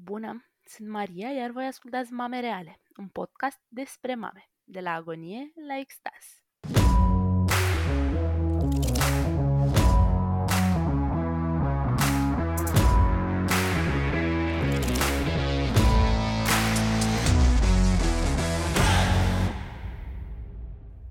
Bună, sunt Maria, iar voi ascultați Mame Reale, un podcast despre mame, de la agonie la extaz.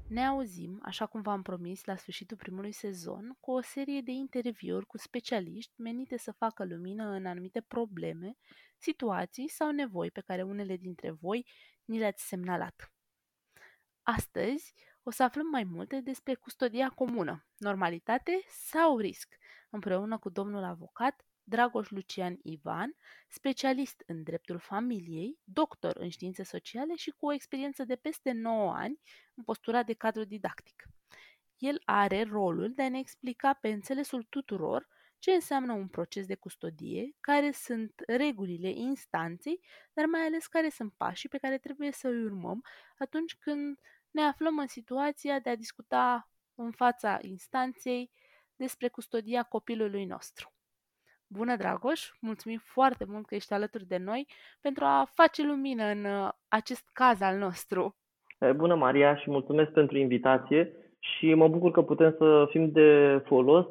Ne auzim, așa cum v-am promis, la sfârșitul primului sezon, cu o serie de interviuri cu specialiști menite să facă lumină în anumite probleme, situații sau nevoi pe care unele dintre voi ni le-ați semnalat. Astăzi o să aflăm mai multe despre custodia comună, normalitate sau risc, împreună cu domnul avocat Dragoș Lucian Ivan, specialist în dreptul familiei, doctor în științe sociale și cu o experiență de peste 9 ani în postura de cadru didactic. El are rolul de a ne explica pe înțelesul tuturor ce înseamnă un proces de custodie, care sunt regulile instanței, dar mai ales care sunt pașii pe care trebuie să îi urmăm atunci când ne aflăm în situația de a discuta în fața instanței despre custodia copilului nostru. Bună, Dragoș! Mulțumim foarte mult că ești alături de noi pentru a face lumină în uh, acest caz al nostru. Bună, Maria, și mulțumesc pentru invitație și mă bucur că putem să fim de folos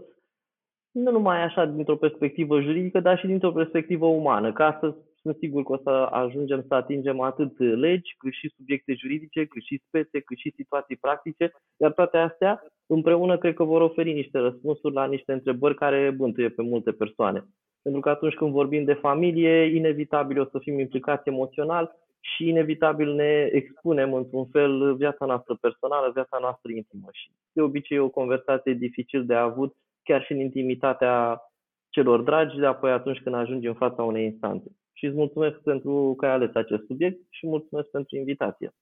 nu numai așa dintr-o perspectivă juridică, dar și dintr-o perspectivă umană, ca să sunt sigur că o să ajungem să atingem atât legi, cât și subiecte juridice, cât și spețe, cât și situații practice, iar toate astea împreună cred că vor oferi niște răspunsuri la niște întrebări care bântuie pe multe persoane. Pentru că atunci când vorbim de familie, inevitabil o să fim implicați emoțional și inevitabil ne expunem într-un fel viața noastră personală, viața noastră intimă. Și de obicei e o conversație dificil de avut chiar și în intimitatea celor dragi, de apoi atunci când ajungi în fața unei instanțe. Și îți mulțumesc pentru că ai ales acest subiect și mulțumesc pentru invitație.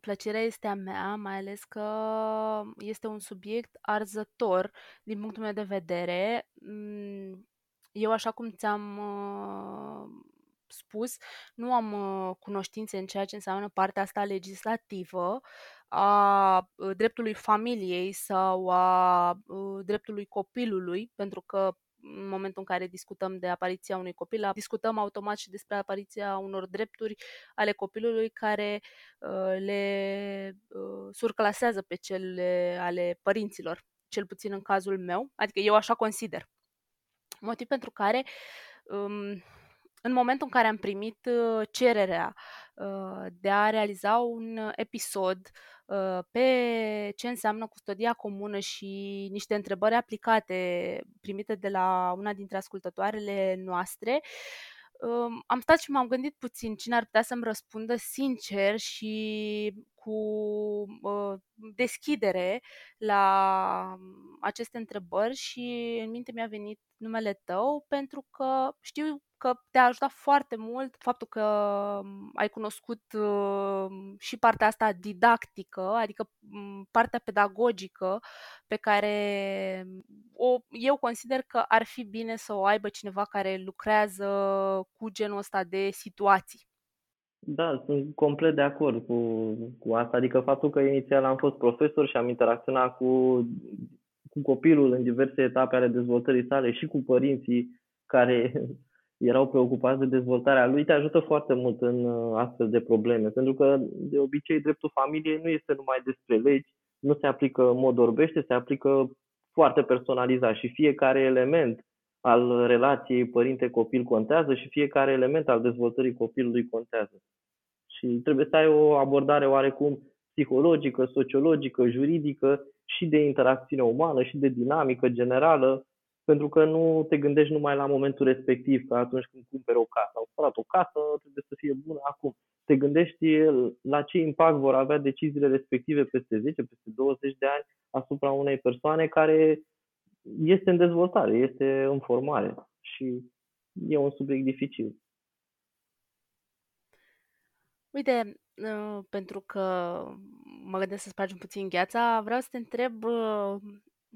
Plăcerea este a mea, mai ales că este un subiect arzător din punctul meu de vedere. Mm, eu, așa cum ți-am uh, spus, nu am uh, cunoștințe în ceea ce înseamnă partea asta legislativă, a dreptului familiei sau a dreptului copilului, pentru că în momentul în care discutăm de apariția unui copil, discutăm automat și despre apariția unor drepturi ale copilului care uh, le uh, surclasează pe cele ale părinților, cel puțin în cazul meu, adică eu așa consider. Motiv pentru care um, în momentul în care am primit uh, cererea uh, de a realiza un episod uh, pe ce înseamnă custodia comună și niște întrebări aplicate primite de la una dintre ascultătoarele noastre, um, am stat și m-am gândit puțin cine ar putea să-mi răspundă sincer și cu deschidere la aceste întrebări și în minte mi-a venit numele tău pentru că știu că te-a ajutat foarte mult faptul că mm, ai cunoscut uh, și partea asta didactică, adică mm, partea pedagogică pe care o, eu consider că ar fi bine să o aibă cineva care lucrează cu genul ăsta de situații. Da, sunt complet de acord cu, cu asta. Adică faptul că inițial am fost profesor și am interacționat cu, cu copilul în diverse etape ale dezvoltării sale și cu părinții care erau preocupați de dezvoltarea lui, te ajută foarte mult în uh, astfel de probleme. Pentru că, de obicei, dreptul familiei nu este numai despre legi, nu se aplică în mod orbește, se aplică foarte personalizat și fiecare element al relației părinte-copil contează și fiecare element al dezvoltării copilului contează. Și trebuie să ai o abordare oarecum psihologică, sociologică, juridică și de interacțiune umană și de dinamică generală pentru că nu te gândești numai la momentul respectiv, că atunci când cumperi o casă. Au cumpărat o casă, trebuie să fie bună acum. Te gândești la ce impact vor avea deciziile respective peste 10, peste 20 de ani asupra unei persoane care este în dezvoltare, este în formare și e un subiect dificil. Uite, uh, pentru că mă gândesc să spargem puțin gheața, vreau să te întreb uh,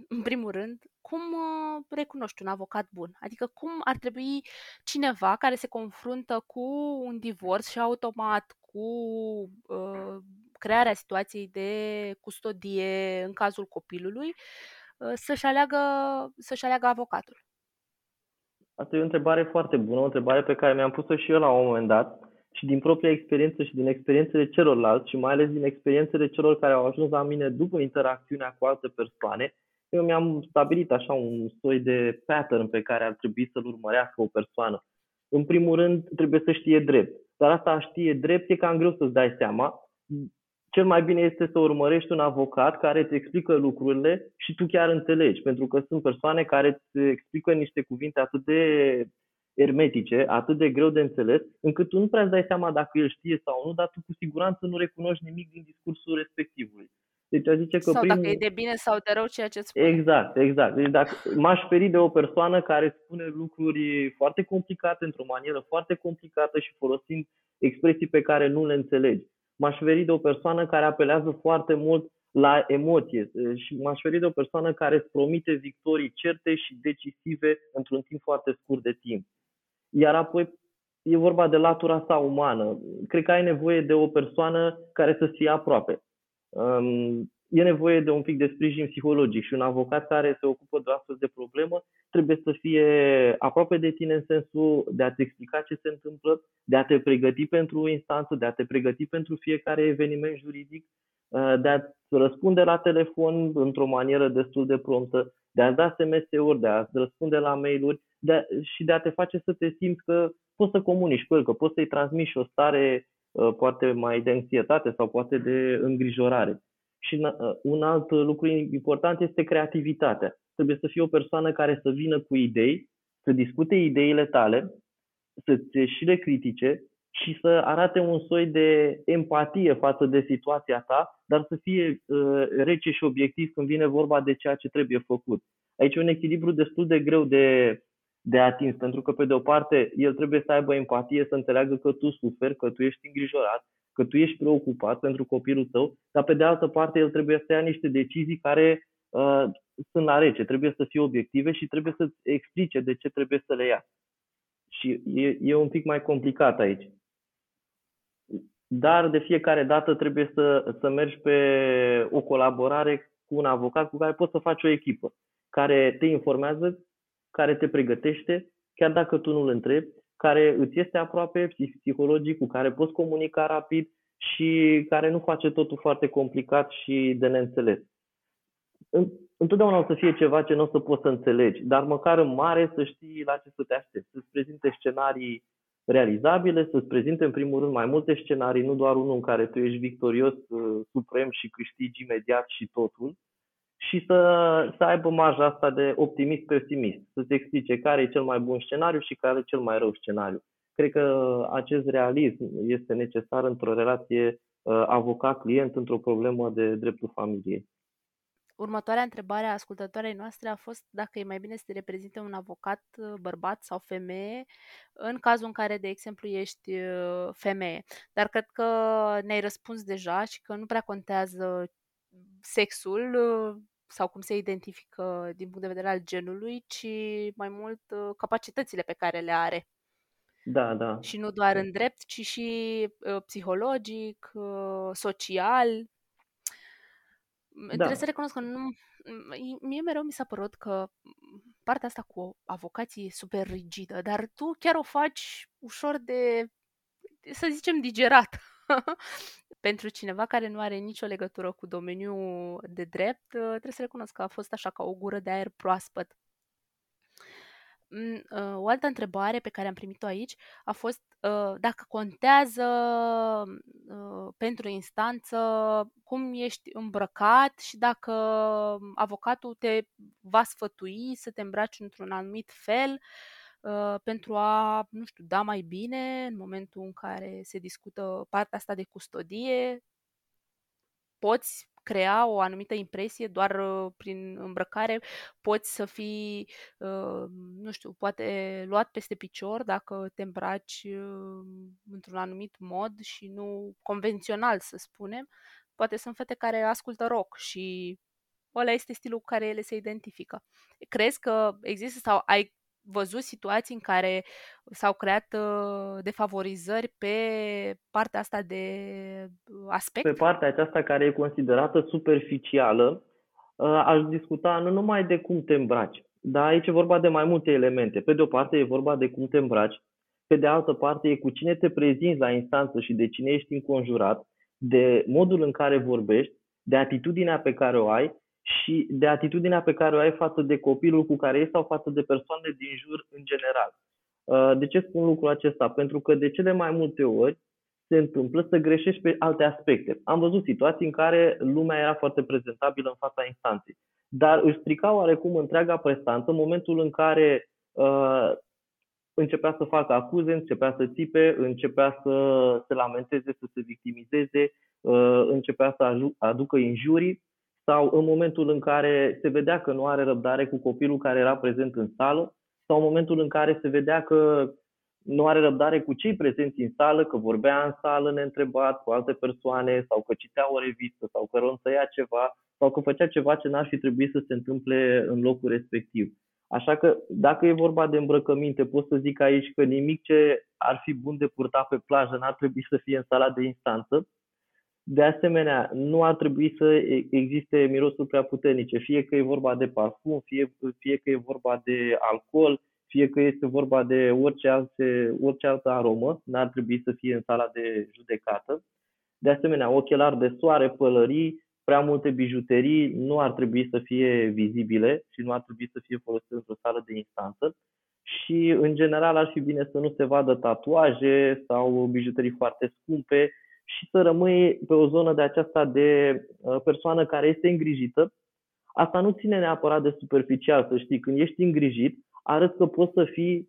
în primul rând, cum uh, recunoști un avocat bun? Adică cum ar trebui cineva care se confruntă cu un divorț și automat cu uh, crearea situației de custodie în cazul copilului uh, să-și aleagă, să-și aleagă avocatul? Asta e o întrebare foarte bună, o întrebare pe care mi-am pus-o și eu la un moment dat și din propria experiență și din experiențele celorlalți și mai ales din experiențele celor care au ajuns la mine după interacțiunea cu alte persoane, eu mi-am stabilit așa un soi de pattern pe care ar trebui să-l urmărească o persoană. În primul rând, trebuie să știe drept. Dar asta a știe drept e cam greu să-ți dai seama. Cel mai bine este să urmărești un avocat care îți explică lucrurile și tu chiar înțelegi, pentru că sunt persoane care îți explică niște cuvinte atât de ermetice, atât de greu de înțeles, încât tu nu prea îți dai seama dacă el știe sau nu, dar tu cu siguranță nu recunoști nimic din discursul respectivului. Deci a zice că sau primul... dacă e de bine sau de rău ceea ce spune. Exact, exact. Deci dacă m-aș feri de o persoană care spune lucruri foarte complicate, într-o manieră foarte complicată și folosind expresii pe care nu le înțelegi. M-aș feri de o persoană care apelează foarte mult la emoție și m-aș feri de o persoană care îți promite victorii certe și decisive într-un timp foarte scurt de timp. Iar apoi e vorba de latura sa umană. Cred că ai nevoie de o persoană care să fie aproape. Um, e nevoie de un pic de sprijin psihologic și un avocat care se ocupă de o astfel de problemă trebuie să fie aproape de tine în sensul de a-ți explica ce se întâmplă, de a te pregăti pentru o instanță, de a te pregăti pentru fiecare eveniment juridic, uh, de a-ți răspunde la telefon într-o manieră destul de promptă, de a-ți da SMS-uri, de a-ți răspunde la mail-uri de a, și de a te face să te simți că poți să comunici cu el, că poți să-i transmiți o stare uh, poate mai de anxietate sau poate de îngrijorare. Și uh, un alt lucru important este creativitatea. Trebuie să fii o persoană care să vină cu idei, să discute ideile tale, să ți și le critique și să arate un soi de empatie față de situația ta, dar să fie uh, rece și obiectiv când vine vorba de ceea ce trebuie făcut. Aici e un echilibru destul de greu de, de atins, pentru că, pe de o parte, el trebuie să aibă empatie, să înțeleagă că tu suferi, că tu ești îngrijorat, că tu ești preocupat pentru copilul tău, dar, pe de altă parte, el trebuie să ia niște decizii care uh, sunt la rece, trebuie să fie obiective și trebuie să explice de ce trebuie să le ia. Și e, e un pic mai complicat aici. Dar de fiecare dată trebuie să, să mergi pe o colaborare cu un avocat cu care poți să faci o echipă, care te informează, care te pregătește, chiar dacă tu nu-l întrebi, care îți este aproape psihologic, cu care poți comunica rapid și care nu face totul foarte complicat și de neînțeles. Întotdeauna o să fie ceva ce nu o să poți să înțelegi, dar măcar în mare să știi la ce să te aștepți, să-ți prezinte scenarii realizabile, să-ți prezinte în primul rând mai multe scenarii, nu doar unul în care tu ești victorios, uh, suprem și câștigi imediat și totul, și să, să aibă marja asta de optimist-pesimist, să-ți explice care e cel mai bun scenariu și care e cel mai rău scenariu. Cred că acest realism este necesar într-o relație uh, avocat-client, într-o problemă de dreptul familiei. Următoarea întrebare a ascultătoarei noastre a fost dacă e mai bine să te reprezinte un avocat uh, bărbat sau femeie în cazul în care, de exemplu, ești uh, femeie. Dar cred că ne-ai răspuns deja și că nu prea contează sexul uh, sau cum se identifică din punct de vedere al genului, ci mai mult capacitățile pe care le are. Da, da. Și nu doar în drept, ci și psihologic, social, da. Trebuie să recunosc că nu... Mie mereu mi s-a părut că partea asta cu avocații e super rigidă, dar tu chiar o faci ușor de, să zicem, digerat. Pentru cineva care nu are nicio legătură cu domeniul de drept, trebuie să recunosc că a fost așa ca o gură de aer proaspăt. Mm, uh, o altă întrebare pe care am primit-o aici a fost uh, dacă contează uh, pentru instanță cum ești îmbrăcat și dacă avocatul te va sfătui să te îmbraci într-un anumit fel pentru a, nu știu, da mai bine în momentul în care se discută partea asta de custodie. Poți crea o anumită impresie doar uh, prin îmbrăcare, poți să fii, uh, nu știu, poate luat peste picior dacă te îmbraci uh, într-un anumit mod și nu convențional, să spunem. Poate sunt fete care ascultă rock și ăla este stilul cu care ele se identifică. Crezi că există sau ai văzut situații în care s-au creat uh, defavorizări pe partea asta de uh, aspect? Pe partea aceasta care e considerată superficială, uh, aș discuta nu numai de cum te îmbraci, dar aici e vorba de mai multe elemente. Pe de o parte e vorba de cum te îmbraci, pe de altă parte e cu cine te prezinți la instanță și de cine ești înconjurat, de modul în care vorbești, de atitudinea pe care o ai și de atitudinea pe care o ai față de copilul cu care ești sau față de persoanele din jur în general. Uh, de ce spun lucrul acesta? Pentru că de cele mai multe ori se întâmplă să greșești pe alte aspecte. Am văzut situații în care lumea era foarte prezentabilă în fața instanței, dar își strica oarecum întreaga prestanță în momentul în care uh, începea să facă acuze, începea să țipe, începea să se lamenteze, să se victimizeze, uh, începea să aducă injurii sau în momentul în care se vedea că nu are răbdare cu copilul care era prezent în sală sau în momentul în care se vedea că nu are răbdare cu cei prezenți în sală, că vorbea în sală neîntrebat cu alte persoane sau că citea o revistă sau că ronțăia ceva sau că făcea ceva ce n-ar fi trebuit să se întâmple în locul respectiv. Așa că dacă e vorba de îmbrăcăminte, pot să zic aici că nimic ce ar fi bun de purtat pe plajă n-ar trebui să fie în sala de instanță. De asemenea, nu ar trebui să existe mirosuri prea puternice, fie că e vorba de parfum, fie, fie că e vorba de alcool, fie că este vorba de orice, alte, orice altă aromă, n-ar trebui să fie în sala de judecată. De asemenea, ochelari de soare, pălării, prea multe bijuterii nu ar trebui să fie vizibile și nu ar trebui să fie folosite într-o sală de instanță. Și, în general, ar fi bine să nu se vadă tatuaje sau bijuterii foarte scumpe și să rămâi pe o zonă de aceasta de uh, persoană care este îngrijită. Asta nu ține neapărat de superficial, să știi. Când ești îngrijit, arăți că poți să fii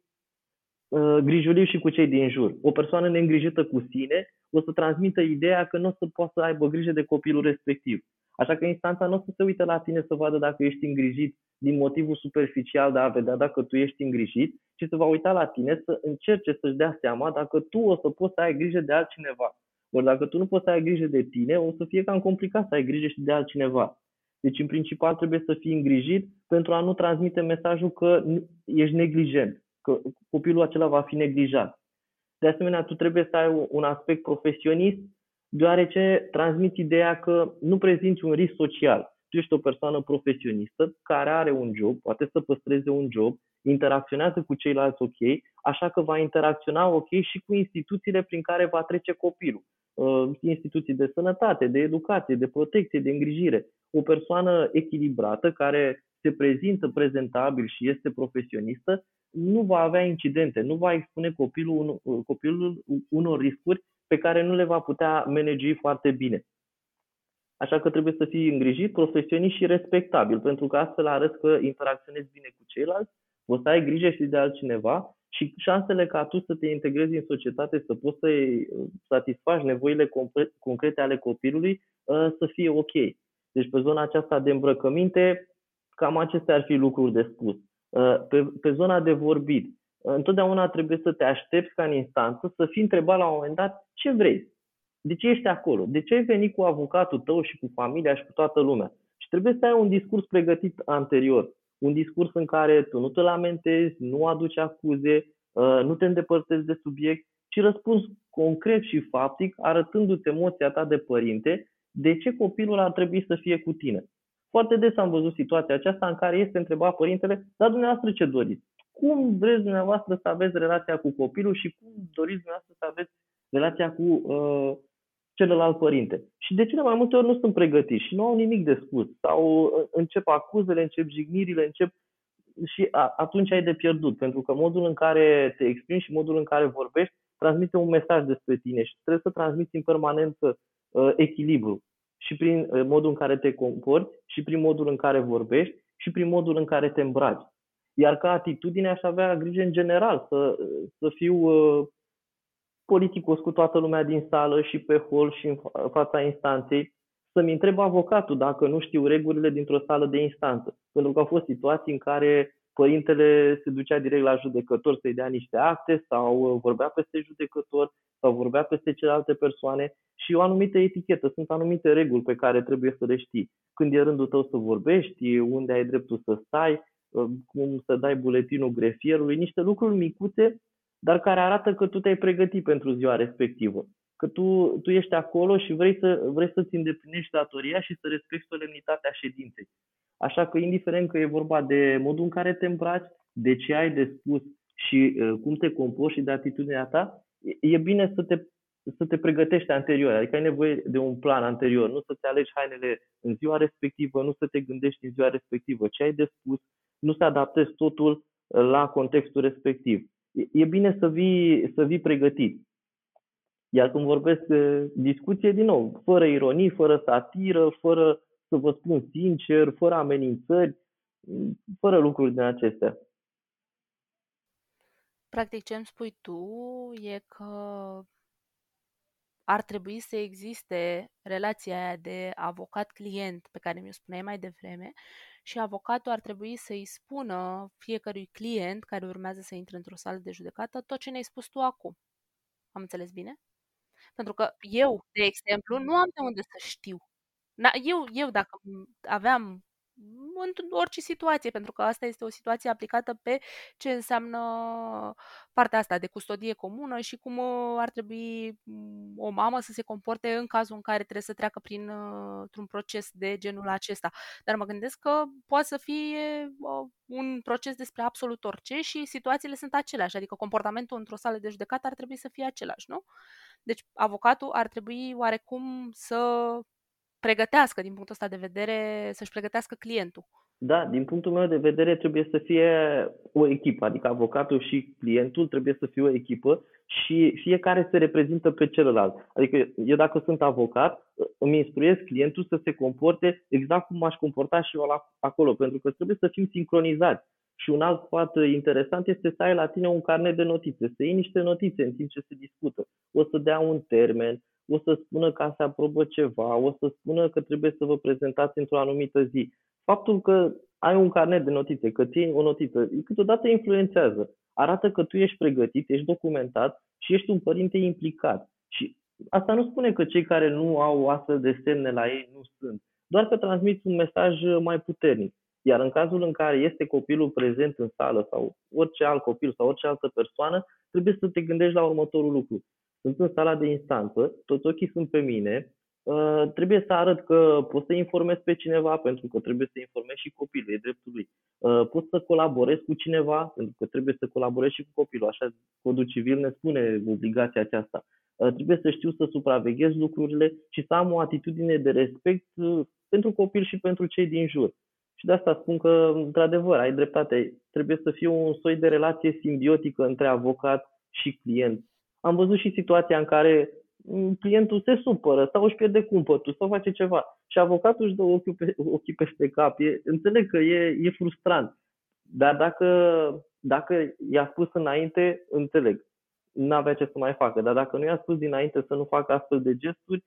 uh, grijuliu și cu cei din jur. O persoană neîngrijită cu sine o să transmită ideea că nu o să poată să aibă grijă de copilul respectiv. Așa că instanța nu o să se uite la tine să vadă dacă ești îngrijit din motivul superficial de a vedea dacă tu ești îngrijit, ci se va uita la tine să încerce să-și dea seama dacă tu o să poți să ai grijă de altcineva. Ori dacă tu nu poți să ai grijă de tine, o să fie cam complicat să ai grijă și de altcineva. Deci, în principal, trebuie să fii îngrijit pentru a nu transmite mesajul că ești neglijent, că copilul acela va fi neglijat. De asemenea, tu trebuie să ai un aspect profesionist, deoarece transmiți ideea că nu prezinți un risc social. Tu ești o persoană profesionistă care are un job, poate să păstreze un job, interacționează cu ceilalți ok, așa că va interacționa ok și cu instituțiile prin care va trece copilul. Uh, instituții de sănătate, de educație, de protecție, de îngrijire. O persoană echilibrată care se prezintă prezentabil și este profesionistă, nu va avea incidente, nu va expune copilul, copilul unor riscuri pe care nu le va putea manage foarte bine. Așa că trebuie să fii îngrijit, profesionist și respectabil, pentru că astfel arăți că interacționezi bine cu ceilalți, o să ai grijă și de altcineva și șansele ca tu să te integrezi în societate, să poți să satisfaci nevoile concrete ale copilului, ă, să fie ok. Deci pe zona aceasta de îmbrăcăminte, cam acestea ar fi lucruri de spus. Ă, pe, pe zona de vorbit, întotdeauna trebuie să te aștepți ca în instanță să fii întrebat la un moment dat ce vrei. De ce ești acolo? De ce ai venit cu avocatul tău și cu familia și cu toată lumea? Și trebuie să ai un discurs pregătit anterior un discurs în care tu nu te lamentezi, nu aduci acuze, uh, nu te îndepărtezi de subiect, ci răspunzi concret și faptic, arătându-ți emoția ta de părinte, de ce copilul ar trebui să fie cu tine. Foarte des am văzut situația aceasta în care este întrebat părintele, dar dumneavoastră ce doriți? Cum vreți dumneavoastră să aveți relația cu copilul și cum doriți dumneavoastră să aveți relația cu uh, celălalt părinte. Și de cele mai multe ori nu sunt pregătiți și nu au nimic de spus. Sau uh, încep acuzele, încep jignirile, încep și atunci ai de pierdut, pentru că modul în care te exprimi și modul în care vorbești transmite un mesaj despre tine și trebuie să transmiți în permanență uh, echilibru și prin uh, modul în care te comporți și prin modul în care vorbești și prin modul în care te îmbraci. Iar ca atitudine aș avea grijă în general să, să fiu uh, politicos cu toată lumea din sală și pe hol și în fața instanței, să-mi întreb avocatul dacă nu știu regulile dintr-o sală de instanță. Pentru că au fost situații în care părintele se ducea direct la judecător să-i dea niște acte sau vorbea peste judecător sau vorbea peste celelalte persoane și o anumită etichetă. Sunt anumite reguli pe care trebuie să le știi. Când e rândul tău să vorbești, unde ai dreptul să stai, cum să dai buletinul grefierului, niște lucruri micuțe dar care arată că tu te-ai pregătit pentru ziua respectivă. Că tu, tu ești acolo și vrei, să, vrei să-ți îndeplinești datoria și să respecti solemnitatea ședinței. Așa că, indiferent că e vorba de modul în care te îmbraci, de ce ai de spus și uh, cum te comporți și de atitudinea ta, e bine să te, să te pregătești anterior. Adică ai nevoie de un plan anterior, nu să-ți alegi hainele în ziua respectivă, nu să te gândești în ziua respectivă ce ai de spus, nu să adaptezi totul uh, la contextul respectiv. E bine să vii, să vii pregătit. Iar când vorbesc de discuție, din nou, fără ironii, fără satiră, fără să vă spun sincer, fără amenințări, fără lucruri din acestea. Practic, ce îmi spui tu e că ar trebui să existe relația aia de avocat-client pe care mi-o spuneai mai devreme și avocatul ar trebui să-i spună fiecărui client care urmează să intre într-o sală de judecată tot ce ne-ai spus tu acum. Am înțeles bine? Pentru că eu, de exemplu, nu am de unde să știu. Eu, eu dacă aveam în orice situație, pentru că asta este o situație aplicată pe ce înseamnă partea asta de custodie comună și cum uh, ar trebui mm, o mamă să se comporte în cazul în care trebuie să treacă prin uh, un proces de genul acesta. Dar mă gândesc că poate să fie uh, un proces despre absolut orice și situațiile sunt aceleași, adică comportamentul într-o sală de judecată ar trebui să fie același, nu? Deci avocatul ar trebui oarecum să pregătească din punctul ăsta de vedere, să-și pregătească clientul. Da, din punctul meu de vedere trebuie să fie o echipă, adică avocatul și clientul trebuie să fie o echipă și fiecare se reprezintă pe celălalt. Adică eu dacă sunt avocat, îmi instruiesc clientul să se comporte exact cum aș comporta și eu la, acolo, pentru că trebuie să fim sincronizați. Și un alt sfat interesant este să ai la tine un carnet de notițe, să iei niște notițe în timp ce se discută. O să dea un termen, o să spună că se aprobă ceva, o să spună că trebuie să vă prezentați într-o anumită zi. Faptul că ai un carnet de notițe, că ții o notiță, câteodată influențează. Arată că tu ești pregătit, ești documentat și ești un părinte implicat. Și asta nu spune că cei care nu au astfel de semne la ei nu sunt, doar că transmiți un mesaj mai puternic. Iar în cazul în care este copilul prezent în sală sau orice alt copil sau orice altă persoană, trebuie să te gândești la următorul lucru sunt în sala de instanță, toți ochii sunt pe mine, uh, trebuie să arăt că pot să informez pe cineva, pentru că trebuie să informez și copilul, e dreptul lui. Uh, pot să colaborez cu cineva, pentru că trebuie să colaborez și cu copilul, așa codul civil ne spune obligația aceasta. Uh, trebuie să știu să supraveghez lucrurile și să am o atitudine de respect pentru copil și pentru cei din jur. Și de asta spun că, într-adevăr, ai dreptate, trebuie să fie un soi de relație simbiotică între avocat și client am văzut și situația în care mm, clientul se supără sau își pierde cumpătul sau face ceva și avocatul își dă ochii, pe, ochii peste cap. E, înțeleg că e, e frustrant, dar dacă, dacă i-a spus înainte, înțeleg. Nu avea ce să mai facă, dar dacă nu i-a spus dinainte să nu facă astfel de gesturi,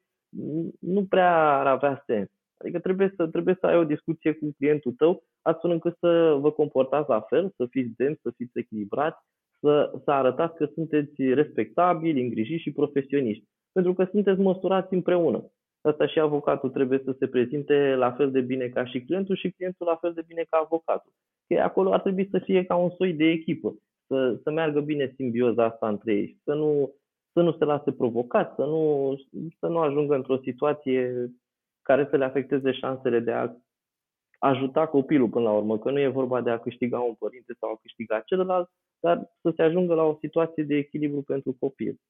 nu prea ar avea sens. Adică trebuie să, trebuie să ai o discuție cu clientul tău, astfel încât să vă comportați la fel, să fiți denți, să fiți echilibrați să, să arătați că sunteți respectabili, îngrijiți și profesioniști. Pentru că sunteți măsurați împreună. Asta și avocatul trebuie să se prezinte la fel de bine ca și clientul și clientul la fel de bine ca avocatul. Că acolo ar trebui să fie ca un soi de echipă, să, să meargă bine simbioza asta între ei, să nu, să nu se lase provocat, să nu, să nu ajungă într-o situație care să le afecteze șansele de a ajuta copilul până la urmă, că nu e vorba de a câștiga un părinte sau a câștiga celălalt, dar să se ajungă la o situație de echilibru pentru copil.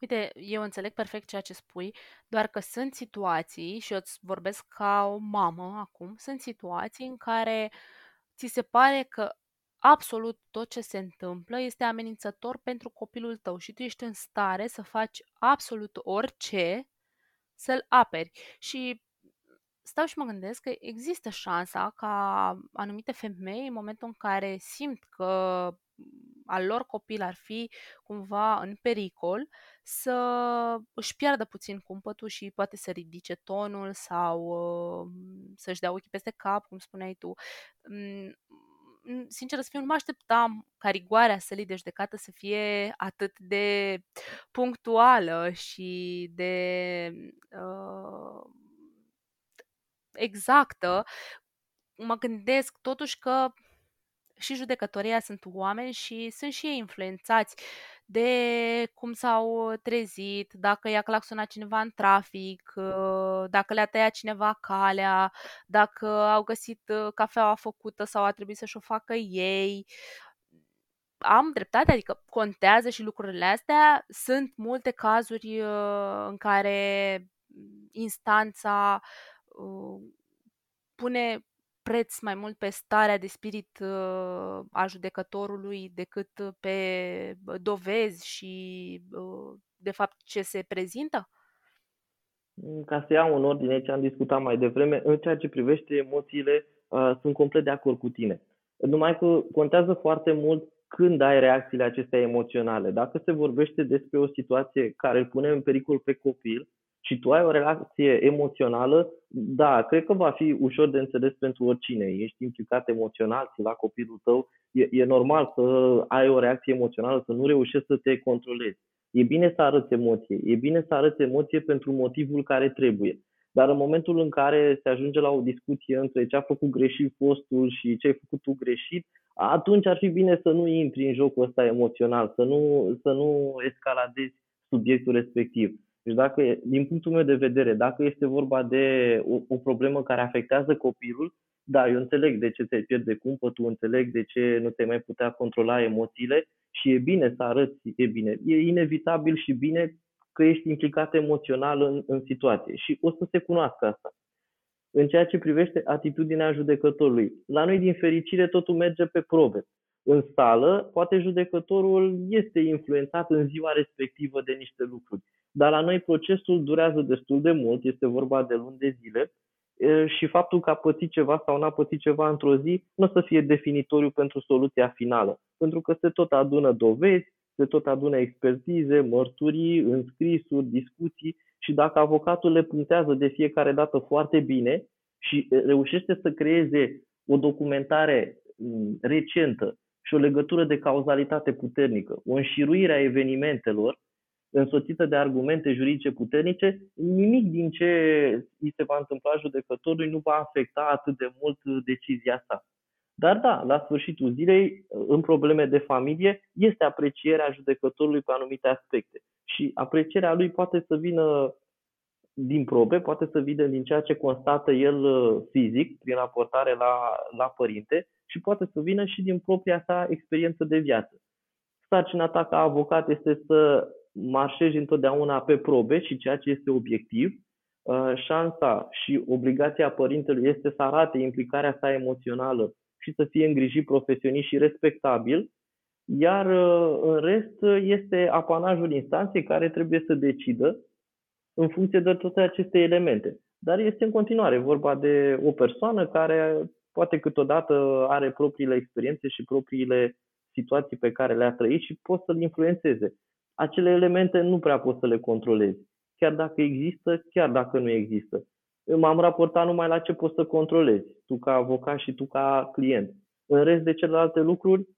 Uite, eu înțeleg perfect ceea ce spui, doar că sunt situații, și eu îți vorbesc ca o mamă acum, sunt situații în care ți se pare că absolut tot ce se întâmplă este amenințător pentru copilul tău și tu ești în stare să faci absolut orice să-l aperi. Și stau și mă gândesc că există șansa ca anumite femei, în momentul în care simt că al lor copil ar fi cumva în pericol, să își piardă puțin cumpătul și poate să ridice tonul sau uh, să-și dea ochii peste cap, cum spuneai tu. Mm, sincer să fiu, nu mă așteptam ca rigoarea sălii de judecată să fie atât de punctuală și de uh, exactă, mă gândesc totuși că și judecătoria sunt oameni și sunt și ei influențați de cum s-au trezit, dacă i-a claxonat cineva în trafic, uh, dacă le-a tăiat cineva calea, dacă au găsit uh, cafeaua făcută sau a trebuit să-și o facă ei. Am dreptate, adică contează și lucrurile astea. Sunt multe cazuri uh, în care instanța pune preț mai mult pe starea de spirit uh, a judecătorului decât pe dovezi și, uh, de fapt, ce se prezintă? Ca să iau în ordine ce am discutat mai devreme, în ceea ce privește emoțiile, uh, sunt complet de acord cu tine. Numai că contează foarte mult când ai reacțiile acestea emoționale. Dacă se vorbește despre o situație care îl pune în pericol pe copil, și tu ai o relație emoțională, da, cred că va fi ușor de înțeles pentru oricine. Ești implicat emoțional, ți la copilul tău, e, e normal să ai o reacție emoțională, să nu reușești să te controlezi. E bine să arăți emoție, e bine să arăți emoție pentru motivul care trebuie. Dar în momentul în care se ajunge la o discuție între ce a făcut greșit fostul și ce ai făcut tu greșit, atunci ar fi bine să nu intri în jocul ăsta emoțional, să nu, să nu escaladezi subiectul respectiv. Deci dacă, din punctul meu de vedere, dacă este vorba de o, o problemă care afectează copilul, da, eu înțeleg de ce te pierde cumpătul, înțeleg de ce nu te mai putea controla emoțiile și e bine să arăți, e bine. E inevitabil și bine că ești implicat emoțional în, în situație și o să se cunoască asta. În ceea ce privește atitudinea judecătorului, la noi, din fericire, totul merge pe probe. În sală, poate judecătorul este influențat în ziua respectivă de niște lucruri. Dar la noi procesul durează destul de mult, este vorba de luni de zile și faptul că a pățit ceva sau n-a pățit ceva într-o zi nu o să fie definitoriu pentru soluția finală, pentru că se tot adună dovezi, se tot adună expertize, mărturii, înscrisuri, discuții și dacă avocatul le punctează de fiecare dată foarte bine și reușește să creeze o documentare recentă și o legătură de cauzalitate puternică, o înșiruire a evenimentelor, însoțită de argumente juridice puternice, nimic din ce îi se va întâmpla judecătorului nu va afecta atât de mult decizia sa. Dar da, la sfârșitul zilei, în probleme de familie, este aprecierea judecătorului pe anumite aspecte. Și aprecierea lui poate să vină din probe, poate să vină din ceea ce constată el uh, fizic, prin raportare la, la părinte, și poate să vină și din propria sa experiență de viață. Sarcina ta ca avocat este să marșezi întotdeauna pe probe și ceea ce este obiectiv, uh, șansa și obligația părintelui este să arate implicarea sa emoțională și să fie îngrijit profesionist și respectabil, iar uh, în rest este apanajul instanței care trebuie să decidă în funcție de toate aceste elemente. Dar este în continuare vorba de o persoană care poate câteodată are propriile experiențe și propriile situații pe care le-a trăit și pot să-l influențeze acele elemente nu prea poți să le controlezi. Chiar dacă există, chiar dacă nu există. M-am raportat numai la ce poți să controlezi, tu ca avocat și tu ca client. În rest de celelalte lucruri,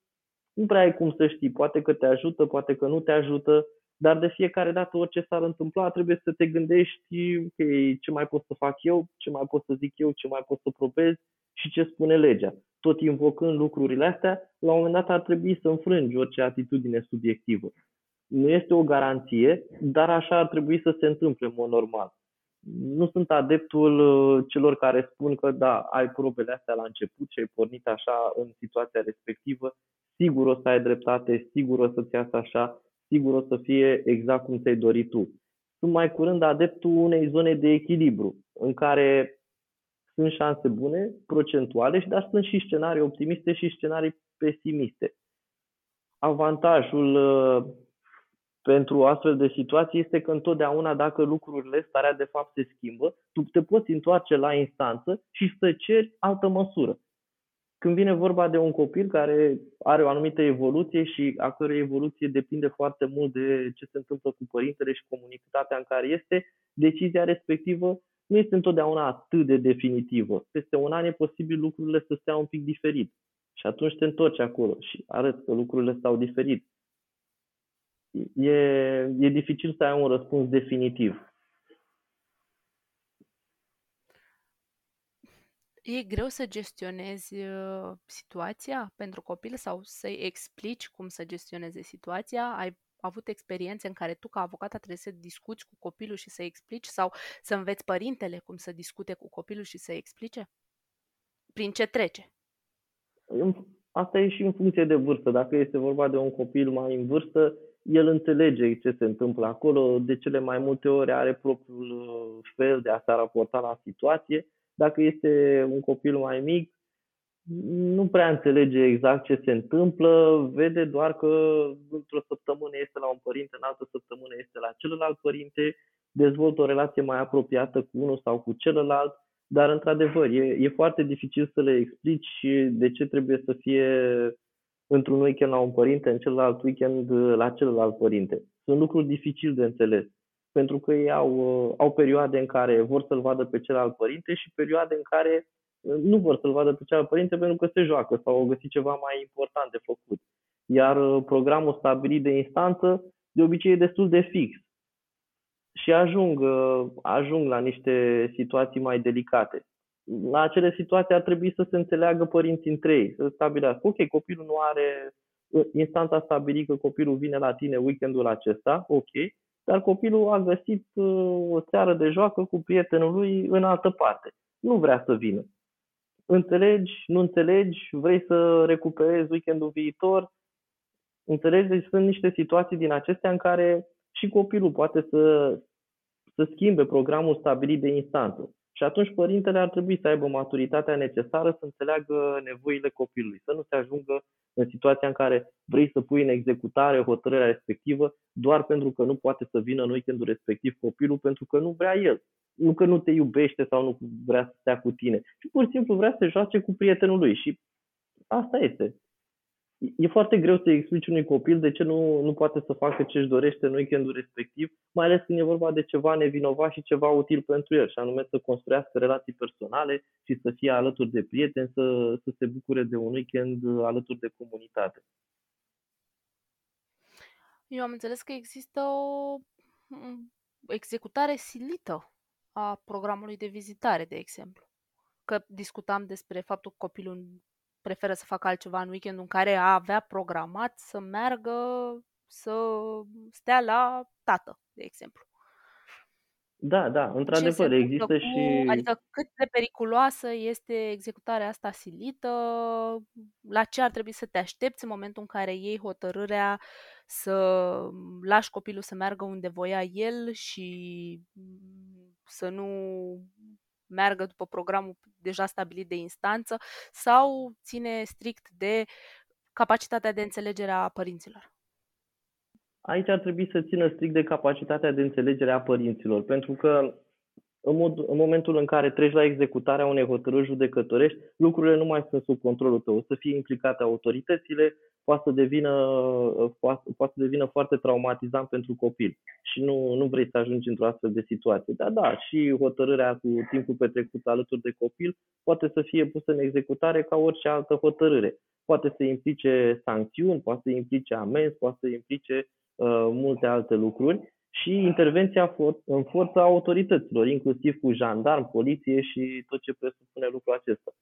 nu prea ai cum să știi. Poate că te ajută, poate că nu te ajută, dar de fiecare dată orice s-ar întâmpla, trebuie să te gândești ok, ce mai pot să fac eu, ce mai pot să zic eu, ce mai pot să probez și ce spune legea. Tot invocând lucrurile astea, la un moment dat ar trebui să înfrângi orice atitudine subiectivă. Nu este o garanție, dar așa ar trebui să se întâmple în mod normal. Nu sunt adeptul uh, celor care spun că da, ai probele astea la început și ai pornit așa în situația respectivă, sigur o să ai dreptate, sigur o să-ți iasă așa, sigur o să fie exact cum ți-ai dorit tu. Sunt mai curând adeptul unei zone de echilibru, în care sunt șanse bune, procentuale, dar sunt și scenarii optimiste și scenarii pesimiste. Avantajul uh, pentru astfel de situații este că întotdeauna dacă lucrurile, starea de fapt se schimbă, tu te poți întoarce la instanță și să ceri altă măsură. Când vine vorba de un copil care are o anumită evoluție și a cărei evoluție depinde foarte mult de ce se întâmplă cu părintele și comunitatea în care este, decizia respectivă nu este întotdeauna atât de definitivă. Peste un an e posibil lucrurile să stea un pic diferit. Și atunci te întorci acolo și arăți că lucrurile stau diferit e, e dificil să ai un răspuns definitiv. E greu să gestionezi uh, situația pentru copil sau să-i explici cum să gestioneze situația? Ai avut experiențe în care tu, ca avocată, trebuie să discuți cu copilul și să-i explici sau să înveți părintele cum să discute cu copilul și să-i explice? Prin ce trece? Asta e și în funcție de vârstă. Dacă este vorba de un copil mai în vârstă, el înțelege ce se întâmplă acolo, de cele mai multe ori are propriul uh, fel de a se raporta la situație. Dacă este un copil mai mic, nu prea înțelege exact ce se întâmplă, vede doar că într-o săptămână este la un părinte, în altă săptămână este la celălalt părinte, dezvoltă o relație mai apropiată cu unul sau cu celălalt, dar într-adevăr e, e foarte dificil să le explici de ce trebuie să fie într-un weekend la un părinte, în celălalt weekend la celălalt părinte. Sunt lucruri dificil de înțeles, pentru că ei au, au perioade în care vor să-l vadă pe celălalt părinte și perioade în care nu vor să-l vadă pe celălalt părinte pentru că se joacă sau au găsit ceva mai important de făcut. Iar uh, programul stabilit de instanță de obicei e destul de fix și ajung, uh, ajung la niște situații mai delicate. La acele situații ar trebui să se înțeleagă părinții între ei, să stabilească, ok, copilul nu are, uh, instanța a stabilit că copilul vine la tine weekendul acesta, ok, dar copilul a găsit o seară de joacă cu prietenul lui în altă parte. Nu vrea să vină. Înțelegi, nu înțelegi, vrei să recuperezi weekendul viitor, înțelegi, deci sunt niște situații din acestea în care și copilul poate să, să schimbe programul stabilit de instanță. Și atunci părintele ar trebui să aibă maturitatea necesară să înțeleagă nevoile copilului, să nu se ajungă în situația în care vrei să pui în executare hotărârea respectivă doar pentru că nu poate să vină în weekendul respectiv copilul pentru că nu vrea el. Nu că nu te iubește sau nu vrea să stea cu tine, ci pur și simplu vrea să se joace cu prietenul lui. Și asta este. E foarte greu să explici unui copil de ce nu, nu poate să facă ce își dorește în weekendul respectiv, mai ales când e vorba de ceva nevinovat și ceva util pentru el, și anume să construiască relații personale și să fie alături de prieteni, să, să se bucure de un weekend alături de comunitate. Eu am înțeles că există o executare silită a programului de vizitare, de exemplu. Că discutam despre faptul că copilul preferă să facă altceva în weekend în care a avea programat să meargă să stea la tată, de exemplu. Da, da, într-adevăr, există cu, și... Adică cât de periculoasă este executarea asta silită, la ce ar trebui să te aștepți în momentul în care iei hotărârea să lași copilul să meargă unde voia el și să nu meargă după programul deja stabilit de instanță sau ține strict de capacitatea de înțelegere a părinților? Aici ar trebui să țină strict de capacitatea de înțelegere a părinților, pentru că în, mod, în momentul în care treci la executarea unei hotărâri judecătorești, lucrurile nu mai sunt sub controlul tău. O să fie implicate autoritățile, poate să devină, poate, poate să devină foarte traumatizant pentru copil și nu, nu vrei să ajungi într-o astfel de situație. Dar da, și hotărârea cu timpul petrecut alături de copil poate să fie pusă în executare ca orice altă hotărâre. Poate să implice sancțiuni, poate să implice amenzi, poate să implice uh, multe alte lucruri și intervenția în forța autorităților, inclusiv cu jandarm, poliție și tot ce presupune lucrul acesta.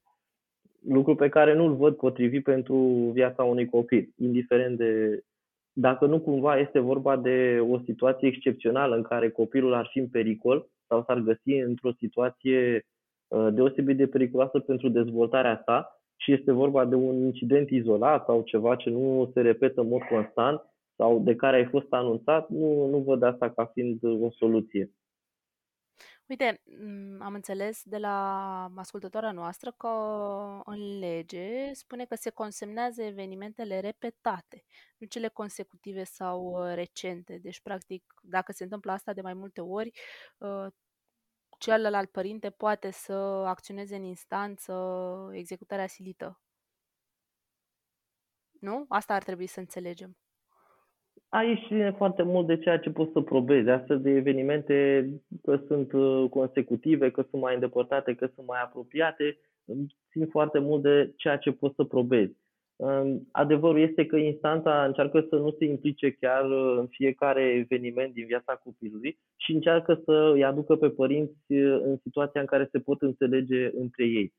Lucru pe care nu-l văd potrivit pentru viața unui copil, indiferent de dacă nu cumva este vorba de o situație excepțională în care copilul ar fi în pericol sau s-ar găsi într-o situație uh, deosebit de periculoasă pentru dezvoltarea sa și este vorba de un incident izolat sau ceva ce nu se repetă în mod constant sau de care ai fost anunțat, nu, nu văd asta ca fiind o soluție. Uite, mm, am înțeles de la ascultătoarea noastră că în lege spune că se consemnează evenimentele repetate, nu cele consecutive sau uh, recente. Deci, practic, dacă se întâmplă asta de mai multe ori, uh, celălalt părinte poate să acționeze în instanță executarea silită. Nu? Asta ar trebui să înțelegem aici ține foarte mult de ceea ce poți să probezi. Astfel de evenimente, că sunt uh, consecutive, că sunt mai îndepărtate, că sunt mai apropiate, țin foarte mult de ceea ce poți să probezi. Adevărul este că instanța încearcă să nu se implice chiar uh, în fiecare eveniment din viața copilului și încearcă să îi aducă pe părinți uh, în situația în care se pot înțelege între ei.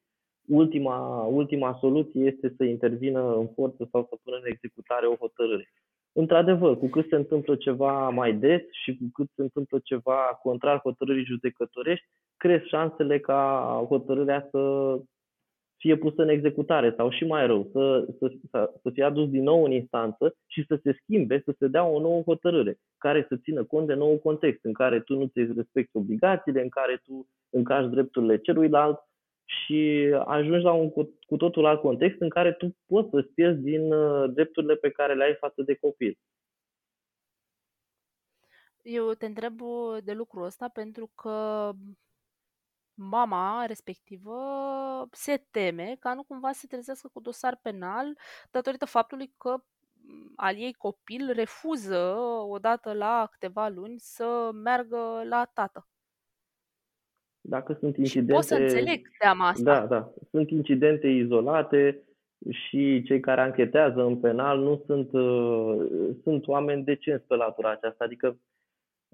ultima, ultima soluție este să intervină în forță sau să pună în executare o hotărâre. Într-adevăr, cu cât se întâmplă ceva mai des și cu cât se întâmplă ceva contrar hotărârii judecătorești, cresc șansele ca hotărârea să fie pusă în executare sau și mai rău, să, să, să, să fie adus din nou în instanță și să se schimbe, să se dea o nouă hotărâre care să țină cont de nou context în care tu nu ți respecti obligațiile, în care tu încași drepturile celuilalt și ajungi la un cu, cu totul alt context în care tu poți să-ți pierzi din uh, drepturile pe care le ai față de copil. Eu te întreb de lucrul ăsta pentru că mama respectivă se teme ca nu cumva să se trezească cu dosar penal datorită faptului că mm, al ei copil refuză odată la câteva luni să meargă la tată. Dacă sunt incidente... Și pot să înțeleg teama asta. Da, da. Sunt incidente izolate și cei care anchetează în penal nu sunt, uh, sunt oameni decenți pe latura aceasta. Adică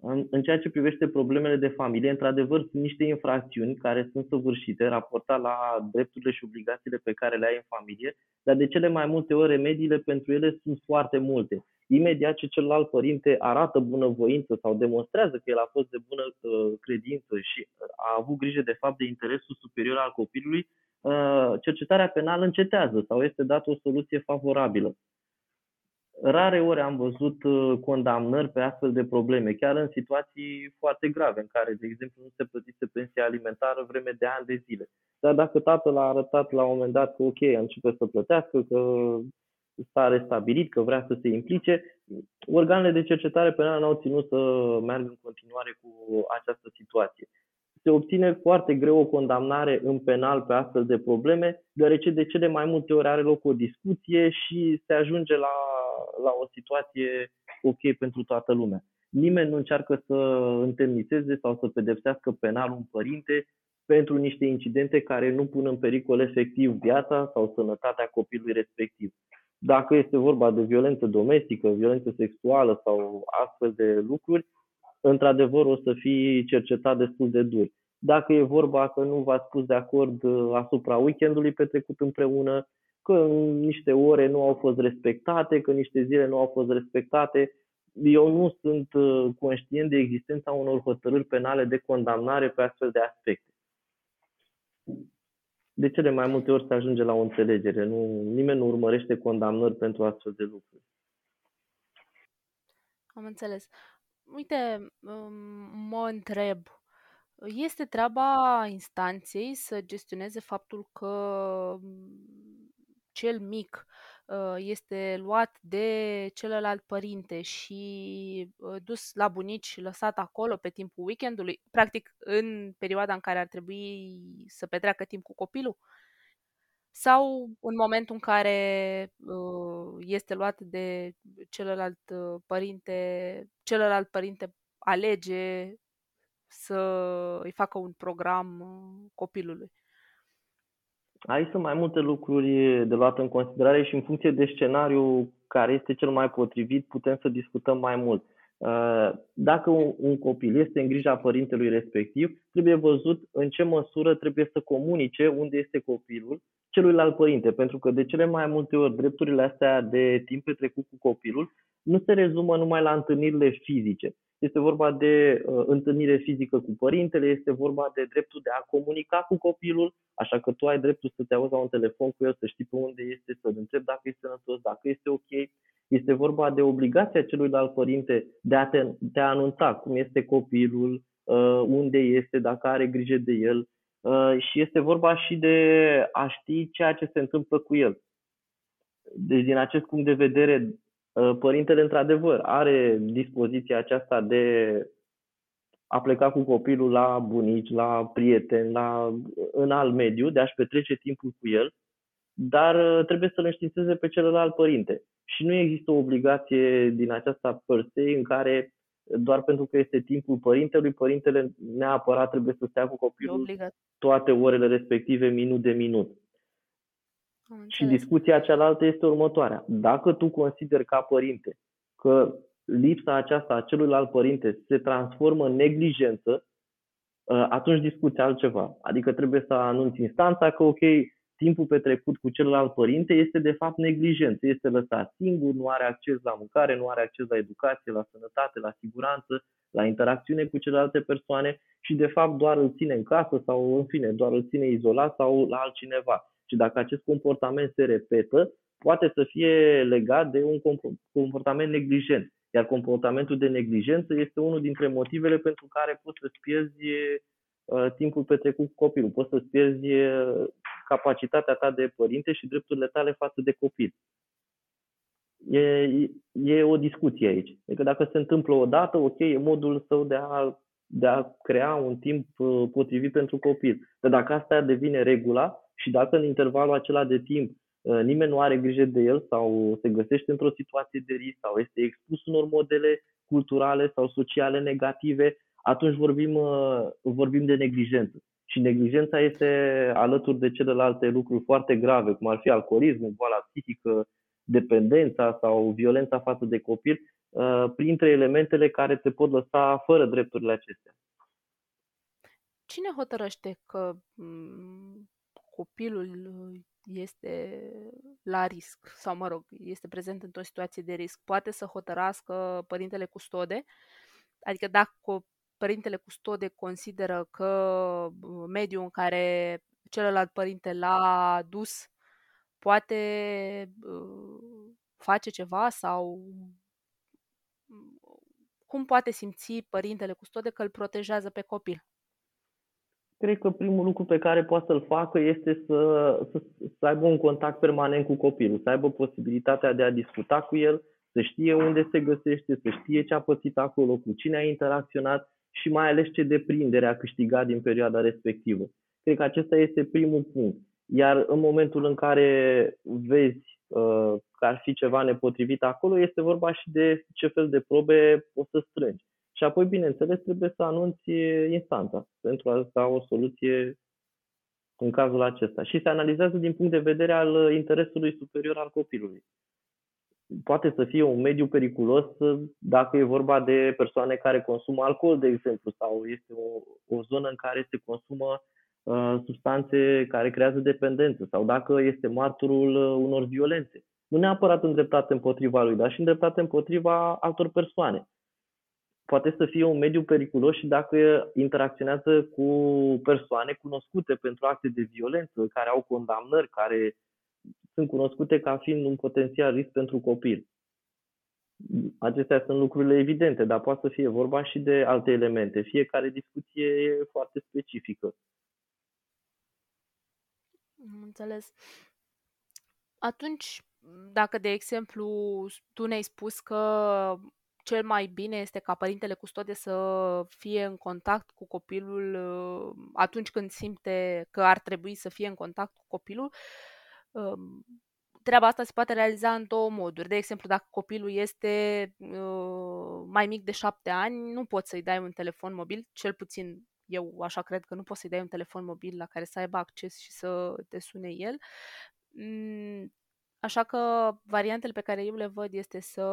în, în ceea ce privește problemele de familie, într-adevăr, sunt niște infracțiuni care sunt săvârșite, raportat la drepturile și obligațiile pe care le ai în familie, dar de cele mai multe ori remediile pentru ele sunt foarte multe. Imediat ce celălalt părinte arată bunăvoință sau demonstrează că el a fost de bună uh, credință și a avut grijă de fapt de interesul superior al copilului, uh, cercetarea penală încetează sau este dată o soluție favorabilă rare ori am văzut uh, condamnări pe astfel de probleme, chiar în situații foarte grave, în care, de exemplu, nu se plătise pensia alimentară vreme de ani de zile. Dar dacă tatăl a arătat la un moment dat că, ok, începe să plătească, că s-a restabilit, că vrea să se implice, organele de cercetare penală n-au ținut să meargă în continuare cu această situație se obține foarte greu o condamnare în penal pe astfel de probleme, deoarece de cele mai multe ori are loc o discuție și se ajunge la, la o situație ok pentru toată lumea. Nimeni nu încearcă să întemnițeze sau să pedepsească penal un părinte pentru niște incidente care nu pun în pericol efectiv viața sau sănătatea copilului respectiv. Dacă este vorba de violență domestică, violență sexuală sau astfel de lucruri, într-adevăr o să fii cercetat destul de dur. Dacă e vorba că nu v-ați pus de acord uh, asupra weekendului petrecut împreună, că niște ore nu au fost respectate, că niște zile nu au fost respectate, eu nu sunt uh, conștient de existența unor hotărâri penale de condamnare pe astfel de aspecte. De cele mai multe ori se ajunge la o înțelegere. Nu, nimeni nu urmărește condamnări pentru astfel de lucruri. Am înțeles. Uite, um, mă întreb, este treaba instanței să gestioneze faptul că mm, cel mic uh, este luat de celălalt părinte și uh, dus la bunici și lăsat acolo pe timpul weekendului, practic în perioada în care ar trebui să petreacă timp cu copilul? Sau în momentul în care uh, este luat de celălalt părinte, celălalt părinte alege să îi facă un program copilului? Aici sunt mai multe lucruri de luat în considerare și în funcție de scenariu care este cel mai potrivit putem să discutăm mai mult. Uh, dacă un copil este în grija părintelui respectiv, trebuie văzut în ce măsură trebuie să comunice unde este copilul celuilalt părinte, pentru că de cele mai multe ori drepturile astea de timp petrecut cu copilul nu se rezumă numai la întâlnirile fizice. Este vorba de uh, întâlnire fizică cu părintele, este vorba de dreptul de a comunica cu copilul, așa că tu ai dreptul să te auzi la un telefon cu el, să știi pe unde este, să-l întrebi dacă este sănătos, dacă este ok. Este vorba de obligația celuilalt părinte de a te de a anunța cum este copilul, uh, unde este, dacă are grijă de el. Uh, și este vorba și de a ști ceea ce se întâmplă cu el. Deci, din acest punct de vedere, Uh, părintele, într-adevăr, are dispoziția aceasta de a pleca cu copilul la bunici, la prieteni, la, în alt mediu, de a-și petrece timpul cu el, dar uh, trebuie să-l înștiințeze pe celălalt părinte. Și nu există o obligație din aceasta per se în care doar pentru că este timpul părintelui, părintele neapărat trebuie să stea cu copilul toate orele respective, minut de minut. Și discuția cealaltă este următoarea. Dacă tu consideri ca părinte că lipsa aceasta a celuilalt părinte se transformă în neglijență, ă, atunci discuți altceva. Adică trebuie să anunți instanța că, ok, timpul petrecut cu celălalt părinte este de fapt neglijență, este lăsat singur, nu are acces la mâncare, nu are acces la educație, la sănătate, la siguranță, la interacțiune cu celelalte persoane și de fapt doar îl ține în casă sau în fine, doar îl ține izolat sau la altcineva. Și dacă acest comportament se repetă, poate să fie legat de un comportament neglijent. Iar comportamentul de neglijență este unul dintre motivele pentru care poți să-ți pierzi uh, timpul petrecut cu copilul, poți să-ți pierzi uh, capacitatea ta de părinte și drepturile tale față de copil. E, e o discuție aici. Adică dacă se întâmplă o dată, ok, e modul său de a, de a crea un timp uh, potrivit pentru copil. Dar dacă asta devine regula și dacă în intervalul acela de timp uh, nimeni nu are grijă de el sau se găsește într-o situație de risc sau este expus unor modele culturale sau sociale negative, atunci vorbim, uh, vorbim de neglijență. Și neglijența este alături de celelalte lucruri foarte grave, cum ar fi alcoolismul, boala psihică, dependența sau violența față de copil, uh, printre elementele care te pot lăsa fără drepturile acestea. Cine hotărăște că mm, copilul este la risc sau, mă rog, este prezent într-o situație de risc? Poate să hotărască părintele custode? Adică dacă părintele custode consideră că uh, mediul în care celălalt părinte l-a dus poate uh, face ceva sau mm, cum poate simți părintele custode că îl protejează pe copil? Cred că primul lucru pe care poate să-l facă este să, să, să aibă un contact permanent cu copilul, să aibă posibilitatea de a discuta cu el, să știe unde se găsește, să știe ce a pățit acolo, cu cine a interacționat și mai ales ce deprindere a câștigat din perioada respectivă. Cred că acesta este primul punct. Iar în momentul în care vezi uh, că ar fi ceva nepotrivit acolo, este vorba și de ce fel de probe o să strângi. Și apoi, bineînțeles, trebuie să anunți instanța pentru a da o soluție în cazul acesta. Și se analizează din punct de vedere al interesului superior al copilului poate să fie un mediu periculos dacă e vorba de persoane care consumă alcool, de exemplu, sau este o, o zonă în care se consumă uh, substanțe care creează dependență, sau dacă este martorul uh, unor violențe. Nu neapărat îndreptate împotriva lui, dar și îndreptate împotriva altor persoane. Poate să fie un mediu periculos și dacă interacționează cu persoane cunoscute pentru acte de violență, care au condamnări, care sunt cunoscute ca fiind un potențial risc pentru copil. Acestea sunt lucrurile evidente, dar poate să fie vorba și de alte elemente. Fiecare discuție e foarte specifică. Înțeles. Atunci, dacă, de exemplu, tu ne-ai spus că cel mai bine este ca părintele custode să fie în contact cu copilul uh, atunci când simte că ar trebui să fie în contact cu copilul, treaba asta se poate realiza în două moduri. De exemplu, dacă copilul este uh, mai mic de șapte ani, nu poți să-i dai un telefon mobil, cel puțin eu așa cred că nu poți să-i dai un telefon mobil la care să aibă acces și să te sune el. Mm, așa că variantele pe care eu le văd este să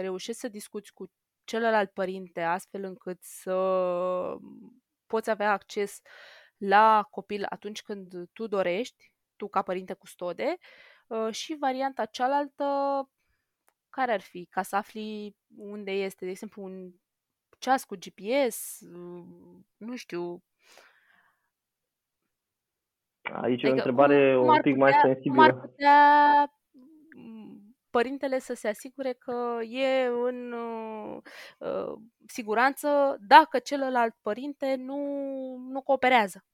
reușești să discuți cu celălalt părinte astfel încât să poți avea acces la copil atunci când tu dorești tu ca părinte custode uh, și varianta cealaltă care ar fi? Ca să afli unde este, de exemplu, un ceas cu GPS, uh, nu știu. Aici adică, e o întrebare cum, cum un pic putea, mai sensibilă. Cum ar putea mm, părintele să se asigure că e în uh, uh, siguranță dacă celălalt părinte nu, nu cooperează?